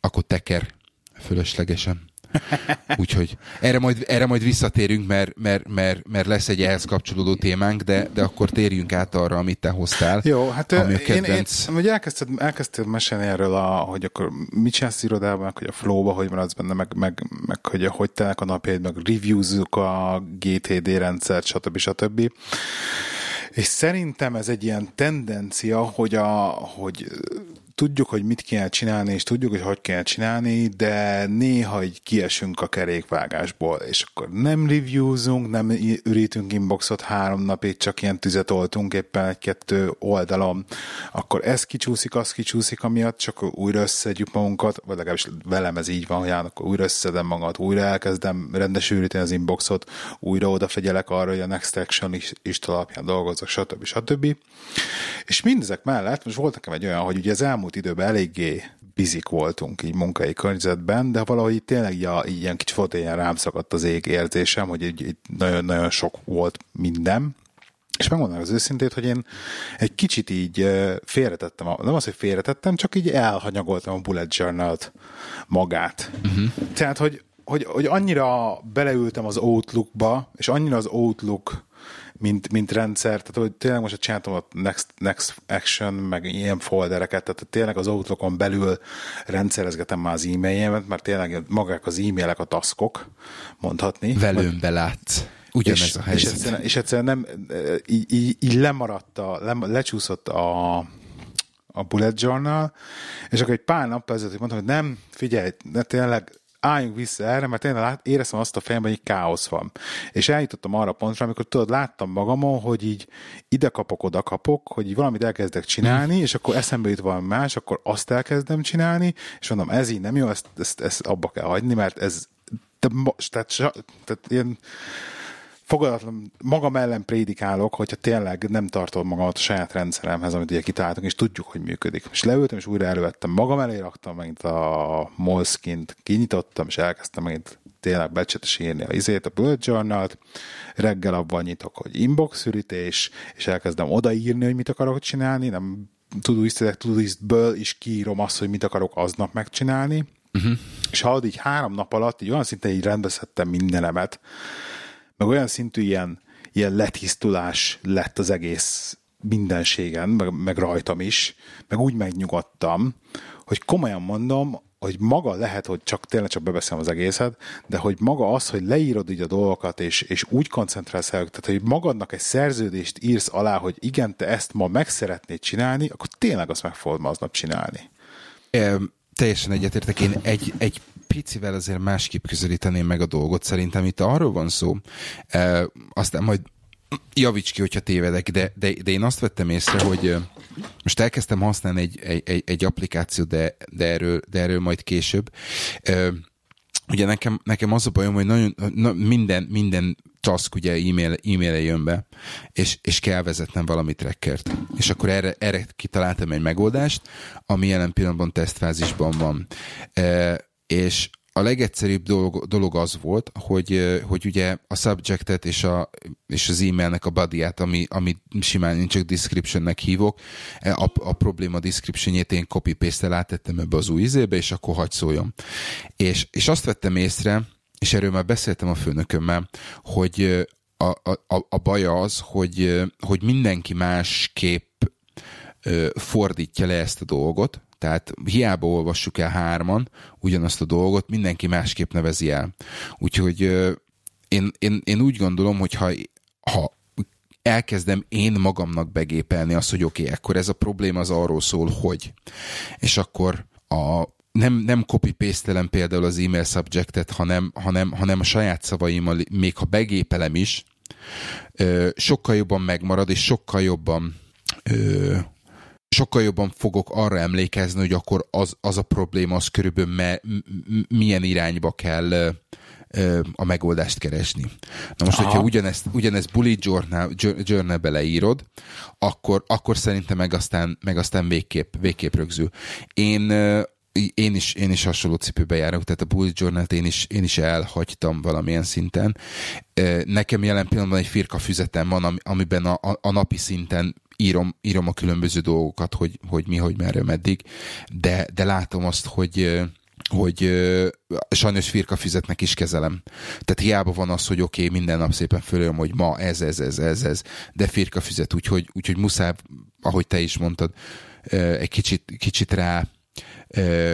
akkor teker fölöslegesen. <laughs> Úgyhogy erre majd, erre majd visszatérünk, mert, mert, mert, mert lesz egy ehhez kapcsolódó témánk, de, de akkor térjünk át arra, amit te hoztál. Jó, hát ami a kedvenc... én, én, elkezdted, elkezdted mesélni erről, a, hogy akkor mit csinálsz irodában, hogy a flow-ba, hogy maradsz benne, meg, meg, meg hogy hogy telnek a napjaid, meg reviewzzuk a GTD rendszert, stb. stb. És szerintem ez egy ilyen tendencia, hogy, a, hogy tudjuk, hogy mit kell csinálni, és tudjuk, hogy hogy kell csinálni, de néha így kiesünk a kerékvágásból, és akkor nem reviewzunk, nem ürítünk inboxot három napig, csak ilyen tüzet oltunk éppen egy-kettő oldalon, akkor ez kicsúszik, az kicsúszik amiatt, csak újra összedjük magunkat, vagy legalábbis velem ez így van, hogy akkor újra összedem magad, újra elkezdem rendes üríteni az inboxot, újra odafegyelek arra, hogy a Next Action is, is alapján dolgozok, stb. stb. És mindezek mellett, most volt nekem egy olyan, hogy ugye az elmúlt elmúlt időben eléggé bizik voltunk így munkai környezetben, de valahogy tényleg így, így ilyen kicsit volt ilyen rám szakadt az ég érzésem, hogy így, így nagyon-nagyon sok volt minden, és megmondom az őszintét, hogy én egy kicsit így félretettem, nem az, hogy félretettem, csak így elhanyagoltam a bullet journal magát. Uh-huh. Tehát, hogy, hogy, hogy annyira beleültem az Outlookba, és annyira az Outlook mint, mint rendszer, tehát hogy tényleg most csináltam a Next, Next Action, meg ilyen foldereket, tehát tényleg az Outlookon belül rendszerezgetem már az e-mailjémet, mert tényleg magák az e-mailek a taskok, mondhatni. Velőn belátsz. Ugyanez és, a helyzet. És egyszerűen, és egyszerűen nem, így, így, így lemaradt, a, le, lecsúszott a, a bullet journal, és akkor egy pár nap ezelőtt mondtam, hogy nem, figyelj, de tényleg álljunk vissza erre, mert én éreztem azt a fejemben, hogy káosz van. És eljutottam arra a pontra, amikor tudod, láttam magamon, hogy így ide kapok, oda kapok, hogy így valamit elkezdek csinálni, és akkor eszembe jut valami más, akkor azt elkezdem csinálni, és mondom, ez így nem jó, ezt, ezt, ezt abba kell hagyni, mert ez tehát, tehát ilyen fogadatlan, magam ellen prédikálok, hogyha tényleg nem tartom magamat a saját rendszeremhez, amit ugye kitaláltunk, és tudjuk, hogy működik. És leültem, és újra elővettem magam elé, raktam megint a Moleskint, kinyitottam, és elkezdtem megint tényleg becsetes írni a izét, a bullet journal reggel abban nyitok, hogy inbox ürítés, és elkezdem odaírni, hogy mit akarok csinálni, nem Todoist, Todoistből is kiírom azt, hogy mit akarok aznap megcsinálni, uh-huh. és ha így három nap alatt így olyan szinten így rendezhettem mindenemet, meg olyan szintű ilyen, ilyen letisztulás lett az egész mindenségen, meg, meg rajtam is, meg úgy megnyugodtam, hogy komolyan mondom, hogy maga lehet, hogy csak tényleg csak bebeszélem az egészet, de hogy maga az, hogy leírod így a dolgokat, és, és úgy koncentrálsz el, tehát hogy magadnak egy szerződést írsz alá, hogy igen, te ezt ma meg szeretnéd csinálni, akkor tényleg azt meg fogod ma aznap csinálni. É, teljesen egyetértek. Én egy, egy picivel azért másképp közelíteném meg a dolgot. Szerintem itt arról van szó, e, aztán majd javíts ki, hogyha tévedek, de, de, de én azt vettem észre, hogy most elkezdtem használni egy, egy, egy applikációt, de, de, erről, de erről majd később. E, ugye nekem, nekem az a bajom, hogy nagyon, na, minden, minden task ugye e-mail, e-mail jön be, és, és kell vezetnem valami trackert. És akkor erre, erre kitaláltam egy megoldást, ami jelen pillanatban tesztfázisban van. E, és a legegyszerűbb dolog, dolog az volt, hogy, hogy ugye a subjectet és, a, és az e-mailnek a bodyát, ami, ami simán én csak descriptionnek hívok, e, a, a probléma descriptionjét én copy-paste-tel átettem ebbe az új izébe, és akkor hagy szóljon. És, és azt vettem észre, és erről már beszéltem a főnökömmel, hogy a, a, a baj az, hogy, hogy mindenki másképp fordítja le ezt a dolgot, tehát hiába olvassuk el hárman ugyanazt a dolgot, mindenki másképp nevezi el. Úgyhogy én, én, én úgy gondolom, hogy ha, ha elkezdem én magamnak begépelni azt, hogy oké, okay, akkor ez a probléma az arról szól, hogy. És akkor a, nem, nem copy paste például az email subjectet, hanem, hanem, hanem a saját szavaimmal, még ha begépelem is, sokkal jobban megmarad, és sokkal jobban sokkal jobban fogok arra emlékezni, hogy akkor az, az a probléma, az körülbelül me, milyen irányba kell a megoldást keresni. Na most, Aha. hogyha ugyanezt, ugyanezt bullet journal, journal leírod, akkor, akkor szerintem meg aztán, meg aztán végképp, végképp rögzül. Én én is, én is hasonló cipőbe járok, tehát a bullet journal én is, én is elhagytam valamilyen szinten. Nekem jelen pillanatban egy firka füzetem van, amiben a, a, a napi szinten írom, írom a különböző dolgokat, hogy, hogy mi, hogy merre, meddig, de, de látom azt, hogy hogy sajnos firka fizetnek is kezelem. Tehát hiába van az, hogy oké, okay, minden nap szépen fölöm, hogy ma ez, ez, ez, ez, ez, de firka fizet, úgyhogy, úgyhogy muszáj, ahogy te is mondtad, egy kicsit, kicsit rá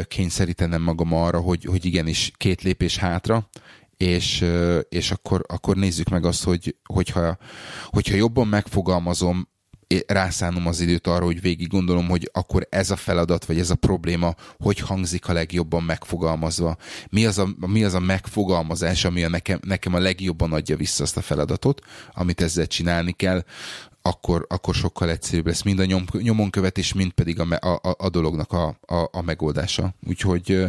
kényszerítenem magam arra, hogy, hogy igenis két lépés hátra, és, és akkor, akkor nézzük meg azt, hogy, hogyha, hogyha jobban megfogalmazom, rászánom az időt arra, hogy végig gondolom, hogy akkor ez a feladat, vagy ez a probléma, hogy hangzik a legjobban megfogalmazva. Mi az a, mi az a megfogalmazás, ami a nekem, nekem a legjobban adja vissza azt a feladatot, amit ezzel csinálni kell, akkor, akkor sokkal egyszerűbb lesz mind a nyom, nyomonkövetés, mind pedig a, a, a dolognak a, a, a megoldása. Úgyhogy,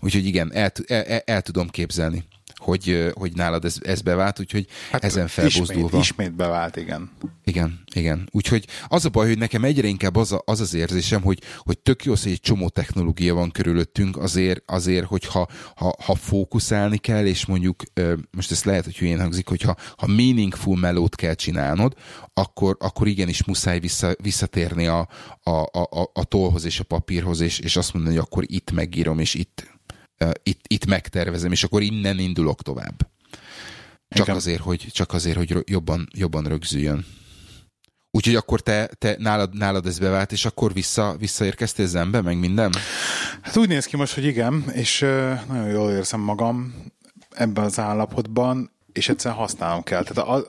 úgyhogy igen, el, el, el tudom képzelni hogy, hogy nálad ez, ez bevált, úgyhogy hát ezen felbozdulva. Ismét, ismét bevált, igen. Igen, igen. Úgyhogy az a baj, hogy nekem egyre inkább az, a, az az érzésem, hogy, hogy tök jó, hogy egy csomó technológia van körülöttünk, azért, azért hogyha ha, ha fókuszálni kell, és mondjuk, most ezt lehet, hogy hülyén hangzik, hogyha ha meaningful melót kell csinálnod, akkor, akkor igenis muszáj vissza, visszatérni a, a, a, a tollhoz és a papírhoz, és, és azt mondani, hogy akkor itt megírom, és itt itt, itt megtervezem, és akkor innen indulok tovább. Csak azért, hogy, csak azért, hogy jobban, jobban rögzüljön. Úgyhogy akkor te, te nálad, nálad ez bevált, és akkor vissza, visszaérkeztél zenbe, meg minden? Hát úgy néz ki most, hogy igen, és nagyon jól érzem magam ebben az állapotban, és egyszerűen használnom kell. Tehát a,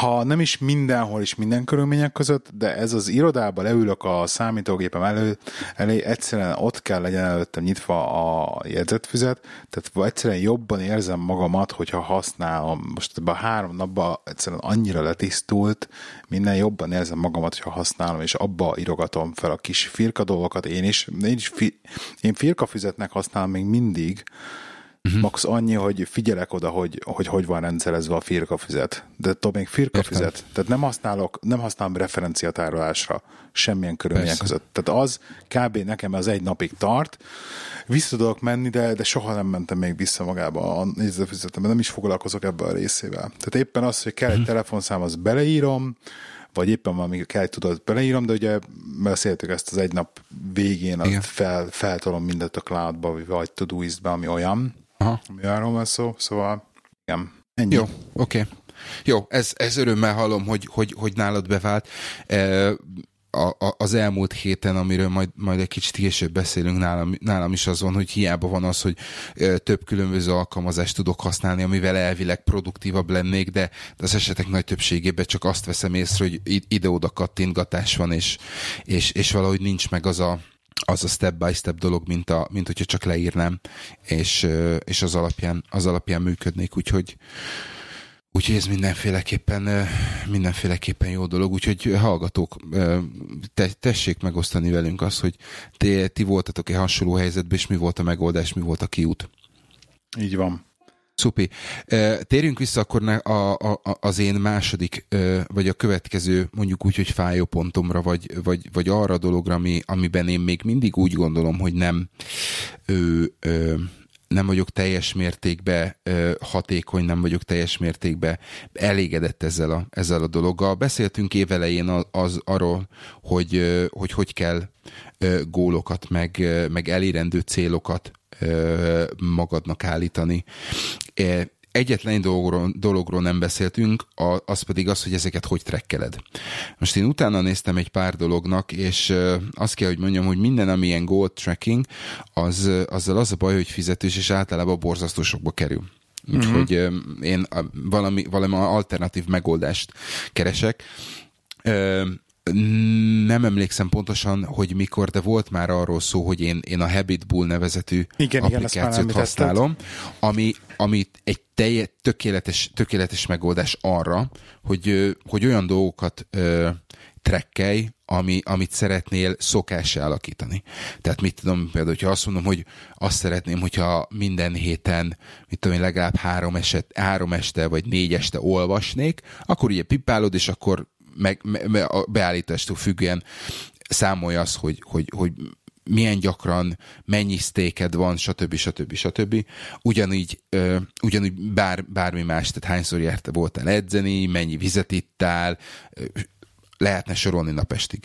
ha nem is mindenhol is minden körülmények között, de ez az irodában leülök a számítógépem elő, elé, egyszerűen ott kell legyen előttem nyitva a jegyzetfüzet, tehát egyszerűen jobban érzem magamat, hogyha használom. Most ebben a három napban egyszerűen annyira letisztult, minden jobban érzem magamat, hogyha használom, és abba írogatom fel a kis firka dolgokat. Én is, én is fi, én firkafüzetnek használom még mindig, Uh-huh. Max annyi, hogy figyelek oda, hogy, hogy hogy van rendszerezve a firkafüzet. De tudom, még firkafüzet. Tehát nem használok, nem használom referenciatárolásra semmilyen körülmények között. Tehát az kb. nekem az egy napig tart. Vissza tudok menni, de, de soha nem mentem még vissza magába a nézőfüzetembe. Nem is foglalkozok ebben a részével. Tehát éppen az, hogy kell egy uh-huh. telefonszám, az beleírom, vagy éppen valami kell tudat beleírom, de ugye beszéltük ezt az egy nap végén, fel, feltolom mindent a cloudba, vagy Todoist-be, ami olyan, Aha. ami arról van szó, szóval igen, ennyi. Jó, oké. Okay. Jó, ez, ez örömmel hallom, hogy, hogy, hogy nálad bevált. E, a, a, az elmúlt héten, amiről majd, majd egy kicsit később beszélünk, nálam, nálam is az van, hogy hiába van az, hogy e, több különböző alkalmazást tudok használni, amivel elvileg produktívabb lennék, de, de az esetek nagy többségében csak azt veszem észre, hogy ide-oda kattintgatás van, és, és, és valahogy nincs meg az a, az a step-by-step dolog, mint, a, mint hogyha csak leírnám, és, és az, alapján, az alapján működnék, úgyhogy Úgyhogy ez mindenféleképpen, mindenféleképpen jó dolog, úgyhogy hallgatók, te, tessék megosztani velünk azt, hogy ti, ti voltatok-e hasonló helyzetben, és mi volt a megoldás, mi volt a kiút. Így van. Szupi. Térjünk vissza akkor a, a, az én második, vagy a következő, mondjuk úgy, hogy fájó pontomra, vagy, vagy, vagy arra a dologra, ami, amiben én még mindig úgy gondolom, hogy nem ő, ő, nem vagyok teljes mértékben hatékony, nem vagyok teljes mértékben elégedett ezzel a, ezzel a dologgal. Beszéltünk évelején az, az arról, hogy, hogy hogy kell gólokat, meg, meg elérendő célokat magadnak állítani. Egyetlen egy dologról, dologról nem beszéltünk, az pedig az, hogy ezeket hogy trekkeled. Most én utána néztem egy pár dolognak, és azt kell, hogy mondjam, hogy minden, ami ilyen goal tracking, az, azzal az a baj, hogy fizetős, és általában borzasztó sokba kerül. Úgyhogy uh-huh. én valami, valami alternatív megoldást keresek nem emlékszem pontosan, hogy mikor, de volt már arról szó, hogy én, én a Habit Bull nevezetű igen, applikációt igen, használom, ami, ami egy telje, tökéletes, tökéletes megoldás arra, hogy, hogy olyan dolgokat ö, trekkelj, ami, amit szeretnél szokássá alakítani. Tehát mit tudom, például, hogyha azt mondom, hogy azt szeretném, hogyha minden héten, mit tudom én, legalább három, eset, három este vagy négy este olvasnék, akkor ugye pipálod, és akkor meg, me, a beállítástól függően számolja azt, hogy, hogy, hogy milyen gyakran, mennyi sztéked van, stb. stb. stb. Ugyanígy, ö, ugyanúgy bár, bármi más, tehát hányszor járta voltál edzeni, mennyi vizet ittál, lehetne sorolni napestig.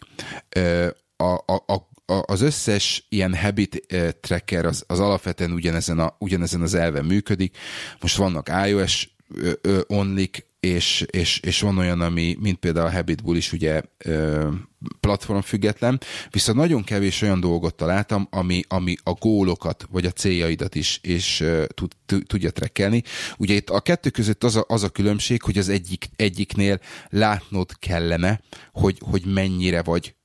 Ö, a, a, a az összes ilyen habit tracker az, az alapvetően ugyanezen, a, ugyanezen az elven működik. Most vannak iOS onlik, és, és, és van olyan, ami, mint például a Habitbull is ugye platform független, viszont nagyon kevés olyan dolgot találtam, ami, ami a gólokat, vagy a céljaidat is, és tud, tudja trekkelni. Ugye itt a kettő között az a, az a különbség, hogy az egyik, egyiknél látnod kellene, hogy, hogy mennyire vagy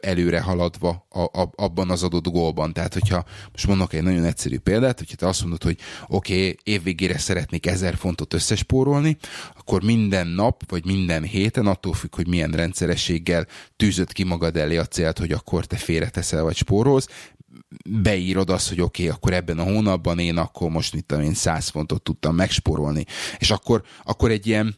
előre haladva a, a, abban az adott gólban. Tehát, hogyha most mondok egy nagyon egyszerű példát, hogyha te azt mondod, hogy oké, okay, évvégére szeretnék ezer fontot összespórolni, akkor minden nap, vagy minden héten, attól függ, hogy milyen rendszerességgel tűzött ki magad elé a célt, hogy akkor te félreteszel, vagy spórolsz, beírod azt, hogy oké, okay, akkor ebben a hónapban én akkor most mit tudom én 100 fontot tudtam megspórolni. És akkor, akkor egy ilyen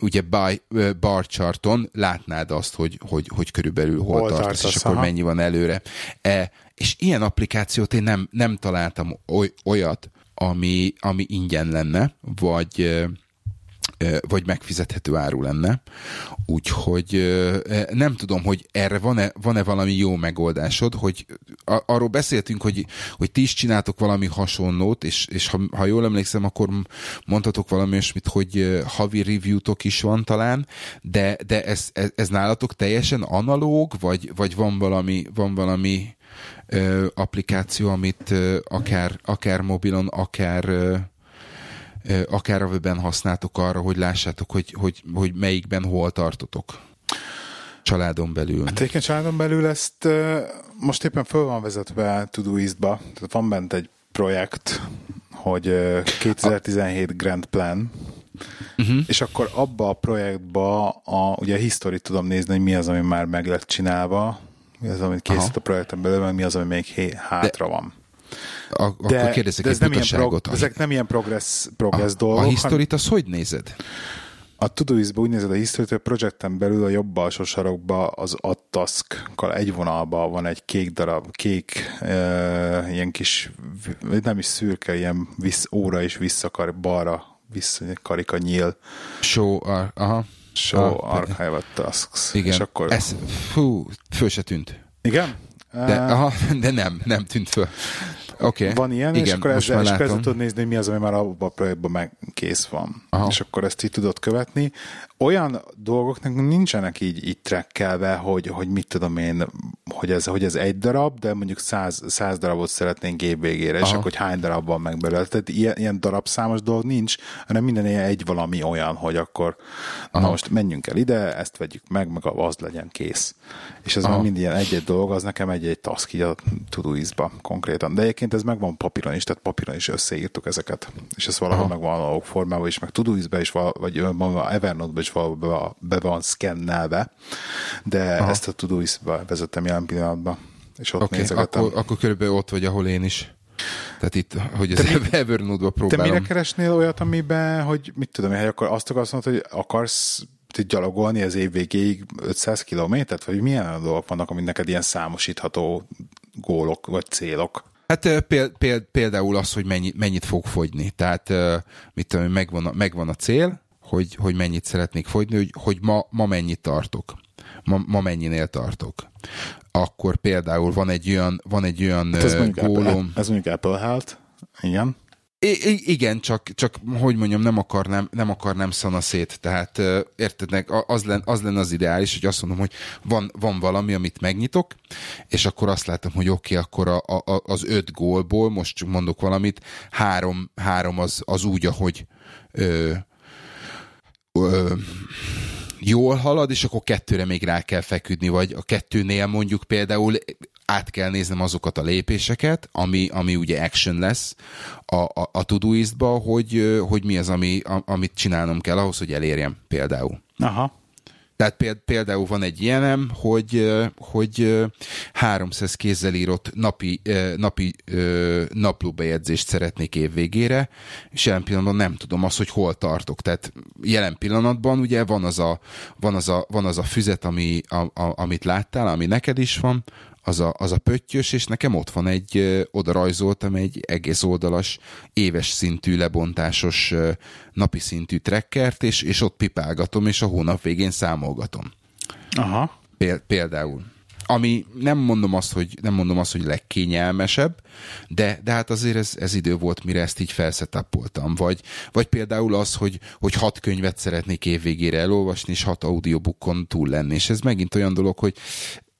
ugye by, bar charton látnád azt, hogy, hogy, hogy körülbelül hol, hol tartasz, tartasz, és akkor aha. mennyi van előre. E, és ilyen applikációt én nem, nem találtam oly, olyat, ami, ami ingyen lenne, vagy vagy megfizethető áru lenne. Úgyhogy nem tudom, hogy erre van-e, van-e valami jó megoldásod, hogy arról beszéltünk, hogy, hogy ti is csináltok valami hasonlót, és, és ha, ha jól emlékszem, akkor mondhatok valami olyasmit, hogy havi review-tok is van talán, de, de ez, ez, ez nálatok teljesen analóg, vagy, vagy van valami, van valami ö, applikáció, amit ö, akár, akár mobilon, akár ö, akár a webben használtok arra, hogy lássátok, hogy, hogy, hogy melyikben hol tartotok családon belül. Hát egyébként családon belül ezt most éppen föl van vezetve Todoist-ba, tehát van bent egy projekt, hogy 2017 Grand Plan, uh-huh. és akkor abba a projektba a, ugye a history tudom nézni, hogy mi az, ami már meg lett csinálva, mi az, amit készít Aha. a projekten belül, meg mi az, ami még hátra de, van. A, de, akkor kérdezek de ez egy nem ilyen prog- ezek nem ilyen progress, progress a, dolgok. A historit az hogy nézed? A Todoist-ban úgy nézed a history hogy a projekten belül a jobb alsó sarokba az Attask-kal egy vonalban van egy kék darab, kék e, ilyen kis, nem is szürke, ilyen visz, óra és visszakar balra, vissza, karika nyíl. Show, aha. Show ah, Archive Tasks. Igen, és akkor... ez, fú, föl se tűnt. Igen? De, aha, de nem, nem tűnt föl. Okay. Van ilyen, Igen, és akkor ezzel is kezdve tudod nézni, hogy mi az, ami már abban a projektben meg kész van. Aha. És akkor ezt így tudod követni. Olyan dolgoknak nincsenek így, így trekkelve, hogy, hogy mit tudom én, hogy ez, hogy ez egy darab, de mondjuk száz, száz darabot szeretnénk év végére, Aha. és akkor hogy hány darab van meg belőle. Tehát ilyen, ilyen darabszámos dolog nincs, hanem minden ilyen egy valami olyan, hogy akkor Aha. na most menjünk el ide, ezt vegyük meg, meg az legyen kész. És ez Aha. már mind ilyen egy-egy dolog, az nekem egy-egy task így a Todoist-ba konkrétan. De egyébként ez megvan papíron is, tehát papíron is összeírtuk ezeket. És ez valahol Aha. megvan a formában is, meg Todoist-be is, vagy Evernote-ba is valahol be van szkennelve, de Aha. ezt a Todoist-ba vezettem jelen pillanatban. És ott okay, nézegetem. Akkor, akkor körülbelül ott vagy, ahol én is. Tehát itt, hogy az <laughs> Evernote-ba próbálom. Te mire keresnél olyat, amiben, hogy mit tudom hogy akkor azt akarsz mondani, hogy akarsz gyalogolni az év végéig 500 kilométert, vagy milyen dolgok vannak, amik neked ilyen számosítható gólok vagy célok? Hát például az, hogy mennyi, mennyit fog fogyni. Tehát mit tudom, megvan a, megvan a cél, hogy, hogy mennyit szeretnék fogyni, hogy, hogy ma, ma mennyit tartok. Ma, ma mennyinél tartok. Akkor például van egy olyan, van egy olyan hát ez gólom. Apple, ez mondjuk Apple Health, igen. I- igen, csak, csak hogy mondjam, nem akarnám, nem akarnám szét. Tehát érted, az, len, az lenne az ideális, hogy azt mondom, hogy van, van valami, amit megnyitok, és akkor azt látom, hogy oké, okay, akkor a, a, az öt gólból, most csak mondok valamit, három, három az, az úgy, ahogy ö, jól halad, és akkor kettőre még rá kell feküdni, vagy a kettőnél mondjuk például át kell néznem azokat a lépéseket, ami, ami ugye action lesz a, a, a Todoist-ba, hogy, hogy mi az, ami, a, amit csinálnom kell ahhoz, hogy elérjem például. Aha. Tehát például van egy ilyenem, hogy, hogy 300 kézzel írott napi, napi naplóbejegyzést szeretnék évvégére, és jelen pillanatban nem tudom azt, hogy hol tartok. Tehát jelen pillanatban ugye van az a, van az a, van az a füzet, ami, a, a, amit láttál, ami neked is van, az a, az a pöttyös, és nekem ott van egy, oda rajzoltam egy egész oldalas, éves szintű, lebontásos, napi szintű trekkert, és, és ott pipálgatom, és a hónap végén számolgatom. Aha. Például. Ami nem mondom azt, hogy, nem mondom azt, hogy legkényelmesebb, de, de hát azért ez, ez idő volt, mire ezt így felszetapoltam. Vagy, vagy például az, hogy, hogy hat könyvet szeretnék évvégére elolvasni, és hat audiobookon túl lenni. És ez megint olyan dolog, hogy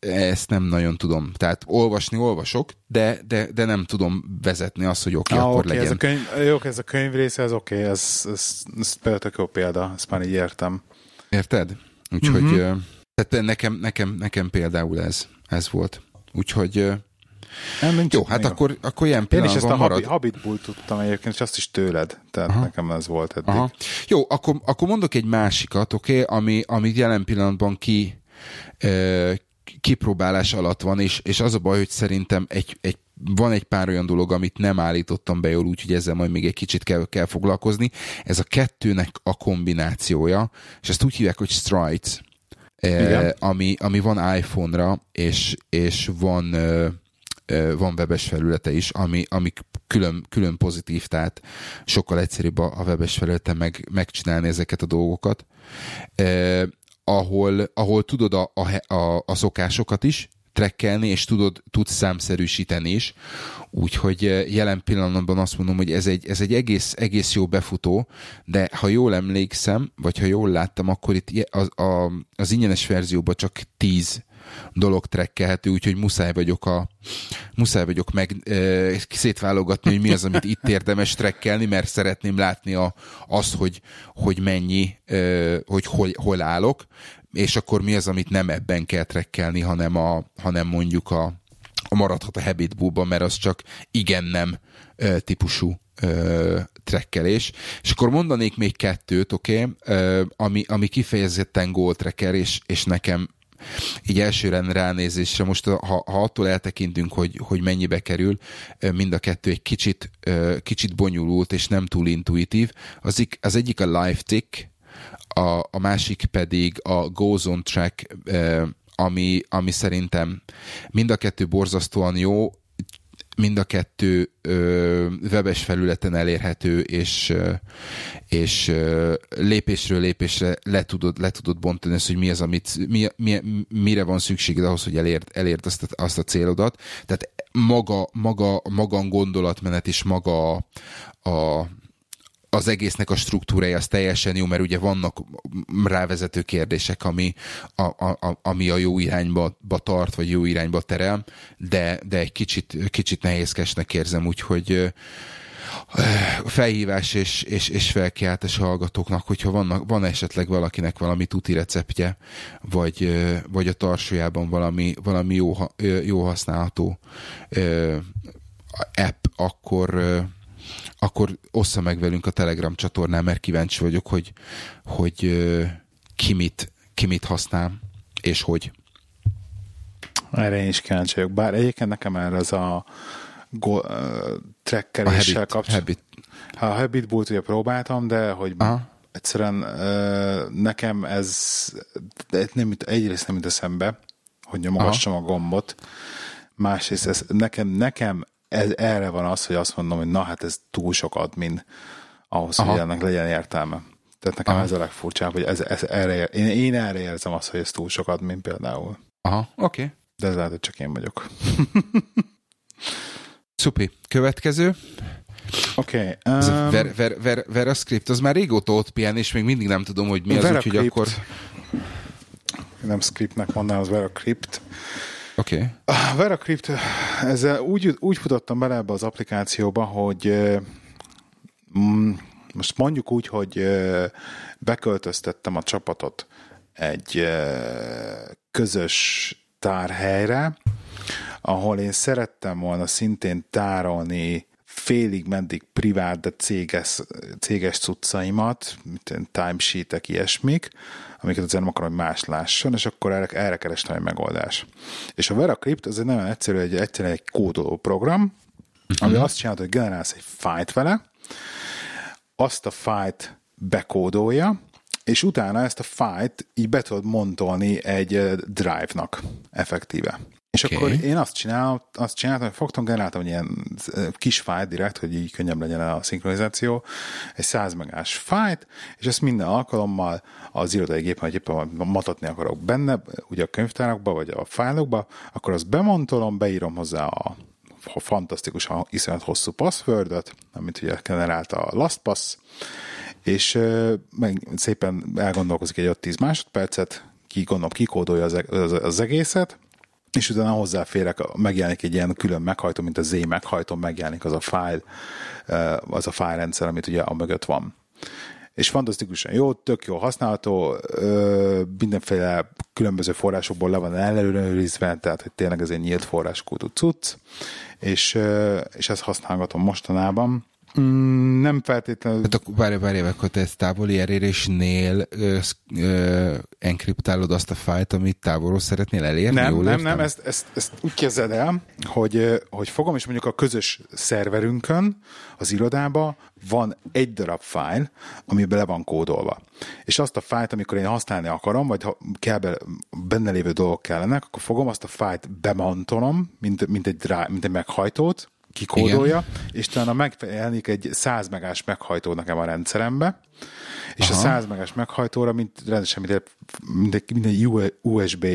ezt nem nagyon tudom. Tehát olvasni olvasok, de, de, de nem tudom vezetni azt, hogy oké, okay, ah, akkor okay, legyen. Ez a könyv, jó, ez a könyv része, ez oké, okay, ez, ez, ez például tök jó példa, ezt már így értem. Érted? Úgyhogy uh-huh. tehát nekem, nekem, nekem például ez, ez volt. Úgyhogy nem, jó, hát jó. akkor, akkor ilyen Én is ezt a marad. Habitbull tudtam egyébként, és azt is tőled. Tehát Aha. nekem ez volt eddig. Aha. Jó, akkor, akkor mondok egy másikat, oké, okay, ami, ami jelen pillanatban ki, kipróbálás alatt van, és, és az a baj, hogy szerintem egy, egy, van egy pár olyan dolog, amit nem állítottam be jól, úgyhogy ezzel majd még egy kicsit kell, kell foglalkozni. Ez a kettőnek a kombinációja, és ezt úgy hívják, hogy Strides, eh, ami, ami van iPhone-ra, és, és van, eh, van webes felülete is, ami, ami külön, külön pozitív, tehát sokkal egyszerűbb a, a webes felületen meg, megcsinálni ezeket a dolgokat. Eh, ahol, ahol tudod a, a, a, a szokásokat is trekkelni, és tudod, tudsz számszerűsíteni is. Úgyhogy eh, jelen pillanatban azt mondom, hogy ez egy, ez egy egész, egész jó befutó, de ha jól emlékszem, vagy ha jól láttam, akkor itt az, a, az ingyenes verzióban csak 10 dolog trekkelhető, úgyhogy muszáj vagyok a muszáj vagyok meg e, szétválogatni, hogy mi az, amit itt érdemes trekkelni, mert szeretném látni a, azt, hogy, hogy mennyi, e, hogy hol, hol állok, és akkor mi az, amit nem ebben kell trekkelni, hanem, a, hanem mondjuk a, a maradhat a habitbúban, mert az csak igen-nem e, típusú ö, trekkelés. És akkor mondanék még kettőt, oké, okay? ami, ami kifejezetten goal tracker, és, és nekem így elsőre ránézésre, most ha, ha attól eltekintünk, hogy, hogy mennyibe kerül, mind a kettő egy kicsit, kicsit bonyolult és nem túl intuitív. Az, az egyik a live tick, a, a másik pedig a goes on track, ami, ami szerintem mind a kettő borzasztóan jó, mind a kettő ö, webes felületen elérhető, és, ö, és ö, lépésről lépésre le tudod, le tudod bontani ezt, hogy mi az, amit, mi, mi, mire van szükséged ahhoz, hogy elérd, elérd azt, a, azt a célodat. Tehát maga, maga, maga gondolatmenet és maga a, a az egésznek a struktúrája az teljesen jó, mert ugye vannak rávezető kérdések, ami a, a, ami a jó irányba tart, vagy jó irányba terel, de, de egy kicsit, kicsit nehézkesnek érzem, úgyhogy felhívás és, és, és felkiáltás a hallgatóknak, hogyha vannak, van esetleg valakinek valami tuti receptje, vagy, vagy a tarsójában valami, valami jó, jó használható app, akkor, akkor ossza meg velünk a Telegram csatornán, mert kíváncsi vagyok, hogy, hogy ki, mit, ki mit használ, és hogy. Erre én is kíváncsi vagyok. Bár egyébként nekem erre az a go, uh, trekkeléssel kapcsolatban. Ha a Habit Bolt ugye próbáltam, de hogy Aha. egyszerűen uh, nekem ez nem, egyrészt nem jut eszembe, hogy nyomogassam a gombot, másrészt ez nekem, nekem ez, erre van az, hogy azt mondom, hogy na hát ez túl sok admin ahhoz, Aha. hogy ennek legyen értelme. Tehát nekem Aha. ez a legfurcsább, hogy ez, ez erre, én, én erre érzem azt, hogy ez túl sok admin például. Aha, oké. Okay. De ez lehet, hogy csak én vagyok. <laughs> Szupi. Következő. Oké. Okay, um, Ver, Ver, Ver, VeraScript, az már régóta ott pihen, és még mindig nem tudom, hogy mi az, úgyhogy akkor... Nem scriptnek mondanám, az VeraCrypt. Oké. Okay. A VeraCrypt, ezzel úgy, úgy futottam bele ebbe az applikációba, hogy mm, most mondjuk úgy, hogy beköltöztettem a csapatot egy közös tárhelyre, ahol én szerettem volna szintén tárolni félig meddig privát, de céges, céges cuccaimat, mint timesheetek, ilyesmik, amiket azért nem akarom, hogy más lásson, és akkor erre, erre kerestem egy megoldás. És a VeraCrypt az egy nagyon egyszerű, egy, egyszerűen egy kódoló program, uh-huh. ami azt csinálja, hogy generálsz egy fájt vele, azt a fájt bekódolja, és utána ezt a fájt így be tudod montolni egy eh, drive-nak effektíve. És okay. akkor én azt, csináltam, azt csináltam, hogy fogtam, generáltam egy ilyen kis fájt direkt, hogy így könnyebb legyen a szinkronizáció, egy 100 megás fájt, és ezt minden alkalommal az irodai gépen, hogy éppen matatni akarok benne, ugye a könyvtárakba, vagy a fájlokba, akkor azt bemontolom, beírom hozzá a fantasztikusan iszonyat hosszú passwordot, amit ugye generálta a LastPass, és meg szépen elgondolkozik egy 5-10 másodpercet, ki gondolom kikódolja az, az, az egészet, és utána hozzáférek, megjelenik egy ilyen külön meghajtó, mint a Z meghajtó, megjelenik az a fájl, az a fájlrendszer, amit ugye a mögött van. És fantasztikusan jó, tök jó használható, mindenféle különböző forrásokból le van ellenőrizve, tehát hogy tényleg ez egy nyílt forráskódú cucc, és, és ezt használgatom mostanában Mm, nem feltétlenül. Hát akkor várj, várj, akkor te ezt távoli elérésnél ö, ö, enkriptálod azt a fájlt, amit távolról szeretnél elérni? Nem, Jól nem, nem, ezt, ezt, ezt úgy kezded el, hogy, hogy fogom, és mondjuk a közös szerverünkön, az irodába van egy darab fájl, ami bele van kódolva. És azt a fájlt, amikor én használni akarom, vagy ha kell be, benne lévő dolgok kellenek, akkor fogom azt a fájlt bemantolom, mint, mint, egy, mint egy meghajtót, kikódolja, Igen. és utána megjelenik egy 100 megás meghajtó nekem a rendszerembe, és Aha. a 100 megas meghajtóra, mint rendesen mint minden USB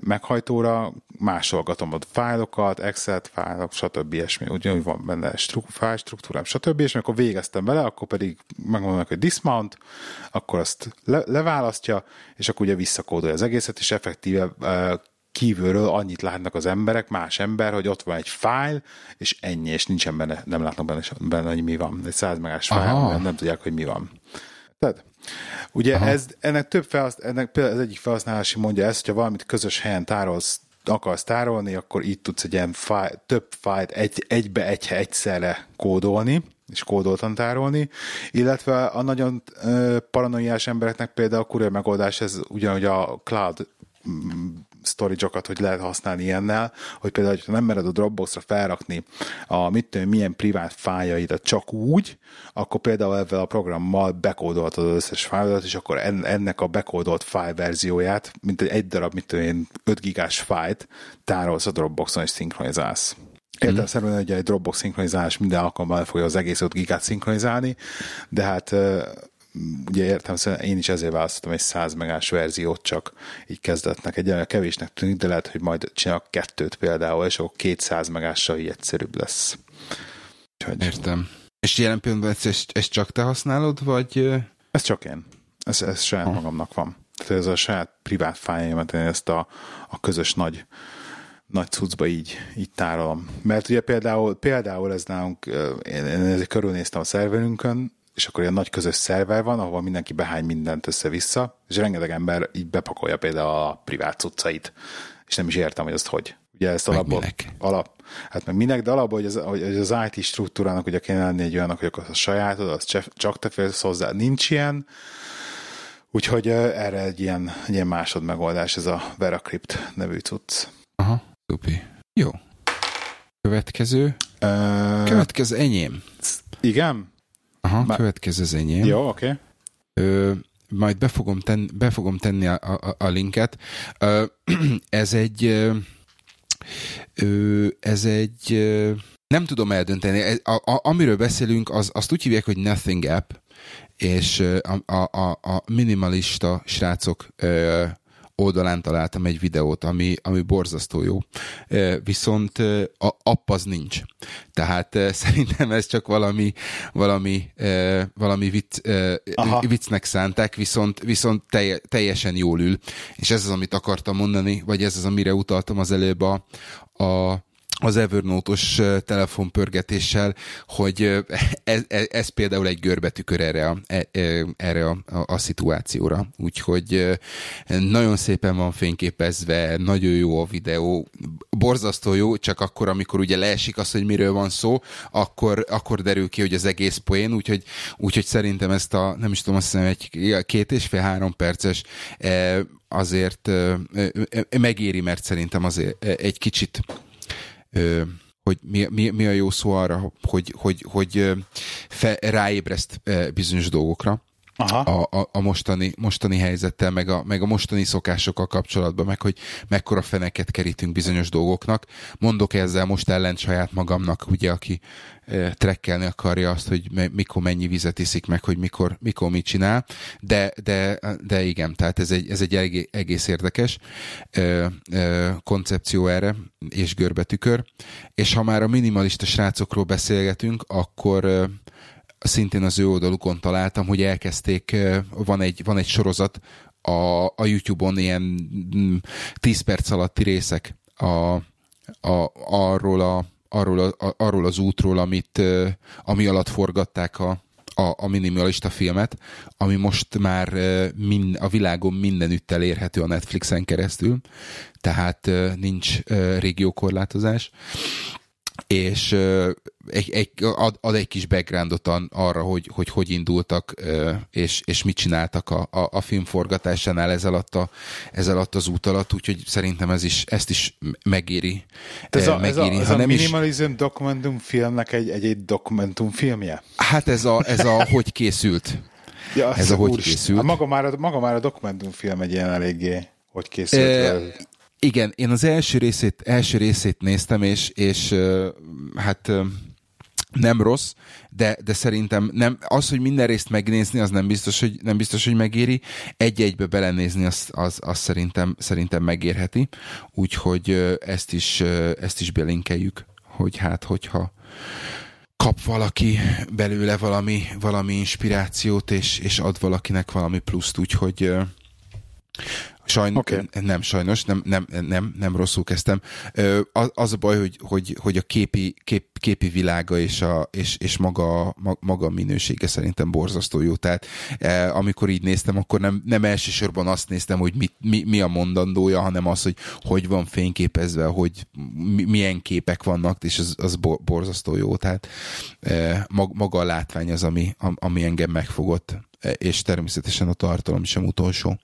meghajtóra másolgatom a fájlokat, Excel fájlok, stb. ilyesmi, ugyanúgy van benne stru- fájl struktúrám, stb. És amikor végeztem vele, akkor pedig megmondom, hogy dismount, akkor azt le- leválasztja, és akkor ugye visszakódolja az egészet, és effektíve kívülről annyit látnak az emberek, más ember, hogy ott van egy fájl, és ennyi, és nincsen benne, nem látnak benne, benne hogy mi van. Egy 100 megás fájl, nem tudják, hogy mi van. Tehát, ugye ez, ennek több felhaszt, ennek például az egyik felhasználási mondja ezt, hogyha valamit közös helyen tárolsz, akarsz tárolni, akkor itt tudsz egy ilyen fájl, több fájlt egy, egybe egy egyszerre kódolni, és kódoltan tárolni, illetve a nagyon paranoiás embereknek például a kurva megoldás, ez ugyanúgy a cloud storage-okat, hogy lehet használni ilyennel, hogy például, ha nem mered a Dropbox-ra felrakni a mit tudom, milyen privát fájaidat csak úgy, akkor például ezzel a programmal bekódoltad az összes fájlodat, és akkor ennek a bekódolt fájl verzióját, mint egy, darab, mit tudom én, 5 gigás fájlt tárolsz a Dropboxon és szinkronizálsz. Értelemszerűen, hogy egy Dropbox szinkronizálás minden alkalommal fogja az egész 5 gigát szinkronizálni, de hát ugye értem, szóval én is ezért választottam egy 100 megás verziót csak így kezdetnek. Egy kevésnek tűnik, de lehet, hogy majd csinálok kettőt például, és akkor 200 megással így egyszerűbb lesz. Úgyhogy... Értem. És jelen pillanatban ezt, ezt csak te használod, vagy... Ez csak én. Ez, ez saját ha. magamnak van. Tehát ez a saját privát fájlaimat, én ezt a, a közös nagy nagy cuccba így, így tárolom. Mert ugye például, például ez nálunk, én, én ezért körülnéztem a szerverünkön, és akkor ilyen nagy közös szerver van, ahol mindenki behány mindent össze-vissza, és rengeteg ember így bepakolja például a privát cuccait, és nem is értem, hogy azt hogy. Ugye ezt alapból, alap, hát meg minek, de alapból, hogy az, hogy az IT struktúrának ugye kéne lenni egy olyannak, hogy akkor a sajátod, az csak te félsz hozzá, nincs ilyen, úgyhogy erre egy ilyen, egy ilyen másod megoldás, ez a Veracrypt nevű cucc. Aha, szupi. Jó. Következő. Uh, Következő enyém. Igen? Aha, Már... következő az enyém. Jó, oké. Okay. majd be fogom, ten, be fogom tenni a, a, a linket. Ö, <clears throat> ez egy ö, ez egy nem tudom eldönteni. A, a, amiről beszélünk, az, azt úgy hívják, hogy Nothing App, és a, a, a minimalista srácok ö, oldalán találtam egy videót, ami, ami borzasztó jó. Viszont a app az nincs. Tehát <laughs> szerintem ez csak valami, valami, valami vicc, viccnek szánták, viszont, viszont teljesen jól ül. És ez az, amit akartam mondani, vagy ez az, amire utaltam az előbb a, a az Evernote-os telefonpörgetéssel, hogy <laughs> ez, ez, ez például egy görbetükör erre a, e, e, erre a, a, a szituációra. Úgyhogy nagyon szépen van fényképezve, nagyon jó a videó, borzasztó jó, csak akkor, amikor ugye leesik az, hogy miről van szó, akkor, akkor derül ki, hogy az egész poén, úgyhogy, úgyhogy szerintem ezt a, nem is tudom, azt hiszem egy két és fél három perces azért megéri, mert szerintem azért egy kicsit hogy mi, mi, mi a jó szó arra, hogy, hogy, hogy fe, ráébreszt bizonyos dolgokra. Aha. A, a, a mostani, mostani helyzettel, meg a, meg a mostani szokásokkal kapcsolatban, meg hogy mekkora feneket kerítünk bizonyos dolgoknak. Mondok ezzel most ellent saját magamnak, ugye, aki e, trekkelni akarja azt, hogy me, mikor mennyi vizet iszik, meg hogy mikor, mikor mit csinál, de, de, de igen, tehát ez egy, ez egy egész, érdekes e, e, koncepció erre, és görbetükör. És ha már a minimalista srácokról beszélgetünk, akkor e, szintén az ő oldalukon találtam, hogy elkezdték, van egy, van egy sorozat a, a YouTube-on ilyen 10 mm, perc alatti részek a, a, arról, a, arról, a, arról az útról, amit, ami alatt forgatták a, a, a minimalista filmet, ami most már mind, a világon mindenütt elérhető a Netflixen keresztül, tehát nincs régiókorlátozás és egy, egy, ad, ad egy kis backgroundot arra, hogy hogy, hogy indultak, és, és mit csináltak a, a, a film forgatásánál ez alatt, a, ez alatt az út alatt, úgyhogy szerintem ez is, ezt is megéri. Ez a, megéri, ez a, ez a minimalizm is... dokumentumfilmnek egy, egy, egy dokumentumfilmje? Hát ez a, ez a <laughs> hogy készült. Ja, ez a hogy készült. Maga már, a, maga már a dokumentumfilm egy ilyen eléggé hogy készült. E, igen, én az első részét, első részét néztem, és, és hát nem rossz, de, de szerintem nem, az, hogy minden részt megnézni, az nem biztos, hogy, nem biztos, hogy megéri. Egy-egybe belenézni, az, az, az szerintem, szerintem megérheti. Úgyhogy ezt is, ezt is belinkeljük, hogy hát, hogyha kap valaki belőle valami, valami inspirációt, és, és ad valakinek valami pluszt, úgyhogy Sajn, okay. Nem, sajnos, nem, nem, nem, nem rosszul kezdtem. Az a baj, hogy, hogy, hogy a képi, kép, képi világa és, a, és, és maga, maga minősége szerintem borzasztó jó. Tehát amikor így néztem, akkor nem, nem elsősorban azt néztem, hogy mi, mi, mi a mondandója, hanem az, hogy hogy van fényképezve, hogy milyen képek vannak, és az, az borzasztó jó. Tehát maga a látvány az, ami, ami engem megfogott, és természetesen a tartalom sem utolsó.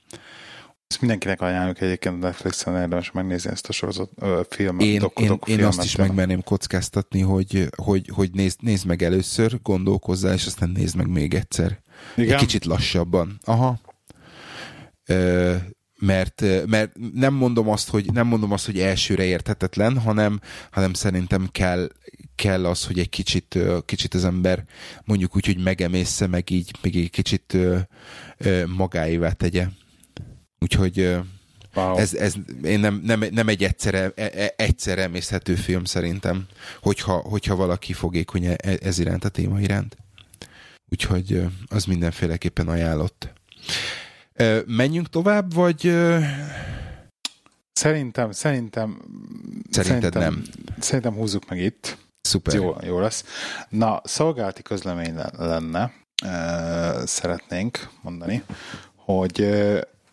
Ezt mindenkinek ajánljuk egyébként Netflixen érdemes megnézni ezt a sorozat ö, filmet, én, doku, én, én azt is megmerném kockáztatni, hogy, hogy, hogy nézd, nézd meg először, gondolkozzál, és aztán nézd meg még egyszer. Igen? Egy kicsit lassabban. Aha. Ö, mert, mert nem mondom azt, hogy nem mondom azt, hogy elsőre érthetetlen, hanem, hanem szerintem kell, kell az, hogy egy kicsit, kicsit az ember mondjuk úgy, hogy megemészze, meg így, meg egy kicsit magáévá tegye. Úgyhogy wow. ez, ez én nem, nem, nem egy egyszerre, e, e, egyszer emészhető film szerintem, hogyha, hogyha valaki fogékony e, ez iránt, a téma iránt. Úgyhogy az mindenféleképpen ajánlott. Menjünk tovább, vagy... Szerintem, szerintem... Szerinted szerintem, nem. Szerintem húzzuk meg itt. Szuper. Jó, jó lesz. Na, szolgálati közlemény lenne, szeretnénk mondani, hogy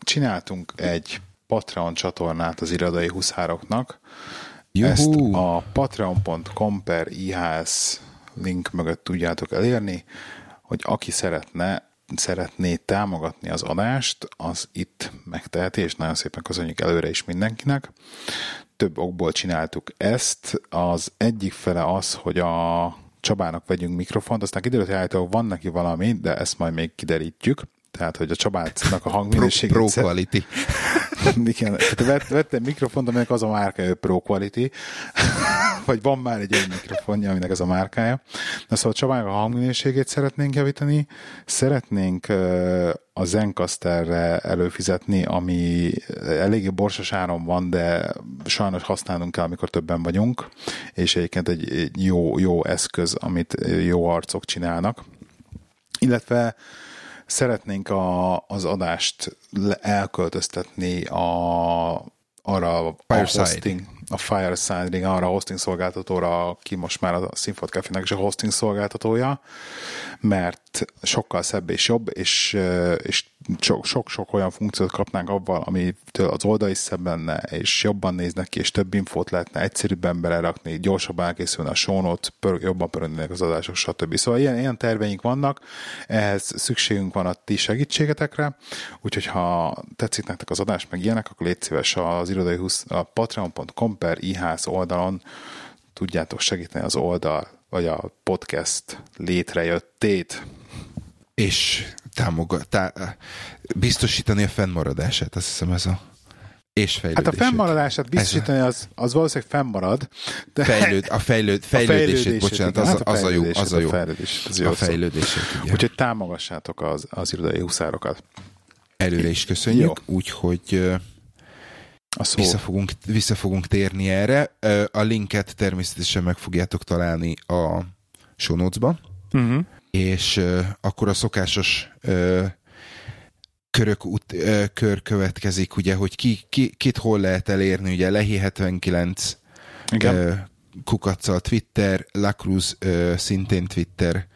csináltunk egy Patreon csatornát az irodai huszároknak. Juhu. Ezt a patreon.com per IHS link mögött tudjátok elérni, hogy aki szeretne, szeretné támogatni az adást, az itt megteheti, és nagyon szépen köszönjük előre is mindenkinek. Több okból csináltuk ezt. Az egyik fele az, hogy a Csabának vegyünk mikrofont, aztán kiderült, hogy van neki valami, de ezt majd még kiderítjük tehát hogy a Csabácnak a hangminőségét... Pro, pro quality. <laughs> Igen, tehát vett, vettem mikrofont, aminek az a márka, hogy Pro Quality, <laughs> vagy van már egy olyan mikrofonja, aminek az a márkája. Na szóval Csabának a hangminőségét szeretnénk javítani, szeretnénk a Zencasterre előfizetni, ami eléggé borsos áron van, de sajnos használnunk kell, amikor többen vagyunk, és egyébként egy jó, jó eszköz, amit jó arcok csinálnak. Illetve Szeretnénk a, az adást elköltöztetni a, arra a, a hosting, a Fireside, arra a hosting szolgáltatóra, aki most már a Sinfot Café-nek is a hosting szolgáltatója, mert sokkal szebb és jobb, és, és sok-sok olyan funkciót kapnánk abban, amitől az oldal is szebb lenne, és jobban néznek ki, és több infót lehetne egyszerűbben belerakni, gyorsabban elkészülne a sónot, pör, jobban pörögnének az adások, stb. Szóval ilyen, ilyen terveink vannak, ehhez szükségünk van a ti segítségetekre, úgyhogy ha tetszik nektek az adás, meg ilyenek, akkor légy szíves az irodai 20, a patreon.com per iház oldalon tudjátok segíteni az oldal, vagy a podcast létrejöttét. És támogat, tá, biztosítani a fennmaradását, azt hiszem ez a és fejlődését. Hát a fennmaradását biztosítani az, az valószínűleg fennmarad. De Fejlőd, a, fejlőd, fejlődését, a fejlődését, bocsánat, az, hát az, a jó, az a jó. A fejlődés, az jó a fejlődését, ugye. Úgyhogy támogassátok az, az irodai huszárokat. Előre is köszönjük, úgyhogy vissza fogunk, vissza fogunk térni erre. A linket természetesen meg fogjátok találni a show notes-ba. Uh-huh és akkor a szokásos körök uh, kör következik, ugye, hogy ki, ki, kit hol lehet elérni, ugye Lehi 79 Igen. Kukaccal Twitter, Lacruz szintén Twitter,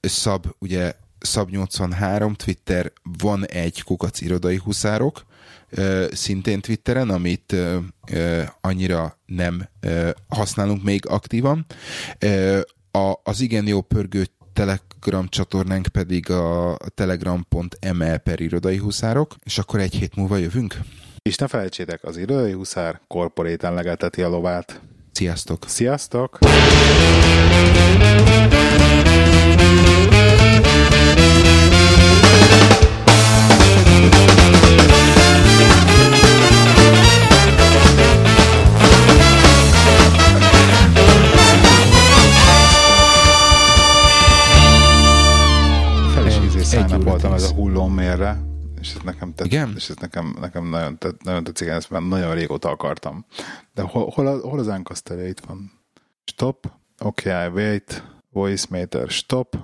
Szab, ugye Szab 83 Twitter, van egy kukac irodai huszárok, szintén Twitteren, amit annyira nem használunk még aktívan. Az igen jó pörgő Telegram csatornánk pedig a telegram.me per irodai huszárok, és akkor egy hét múlva jövünk. És ne felejtsétek, az irodai huszár korporéten legelteti a lovát. Sziasztok! Sziasztok! Voltam ez a hullommérre, és ez nekem, tett, Igen? És ez nekem, nekem nagyon, tett, nagyon tetszik, ezt már nagyon régóta akartam. De hol, hol, hol az Ancaster? Itt van. Stop. Okay, I wait. Voice meter. Stop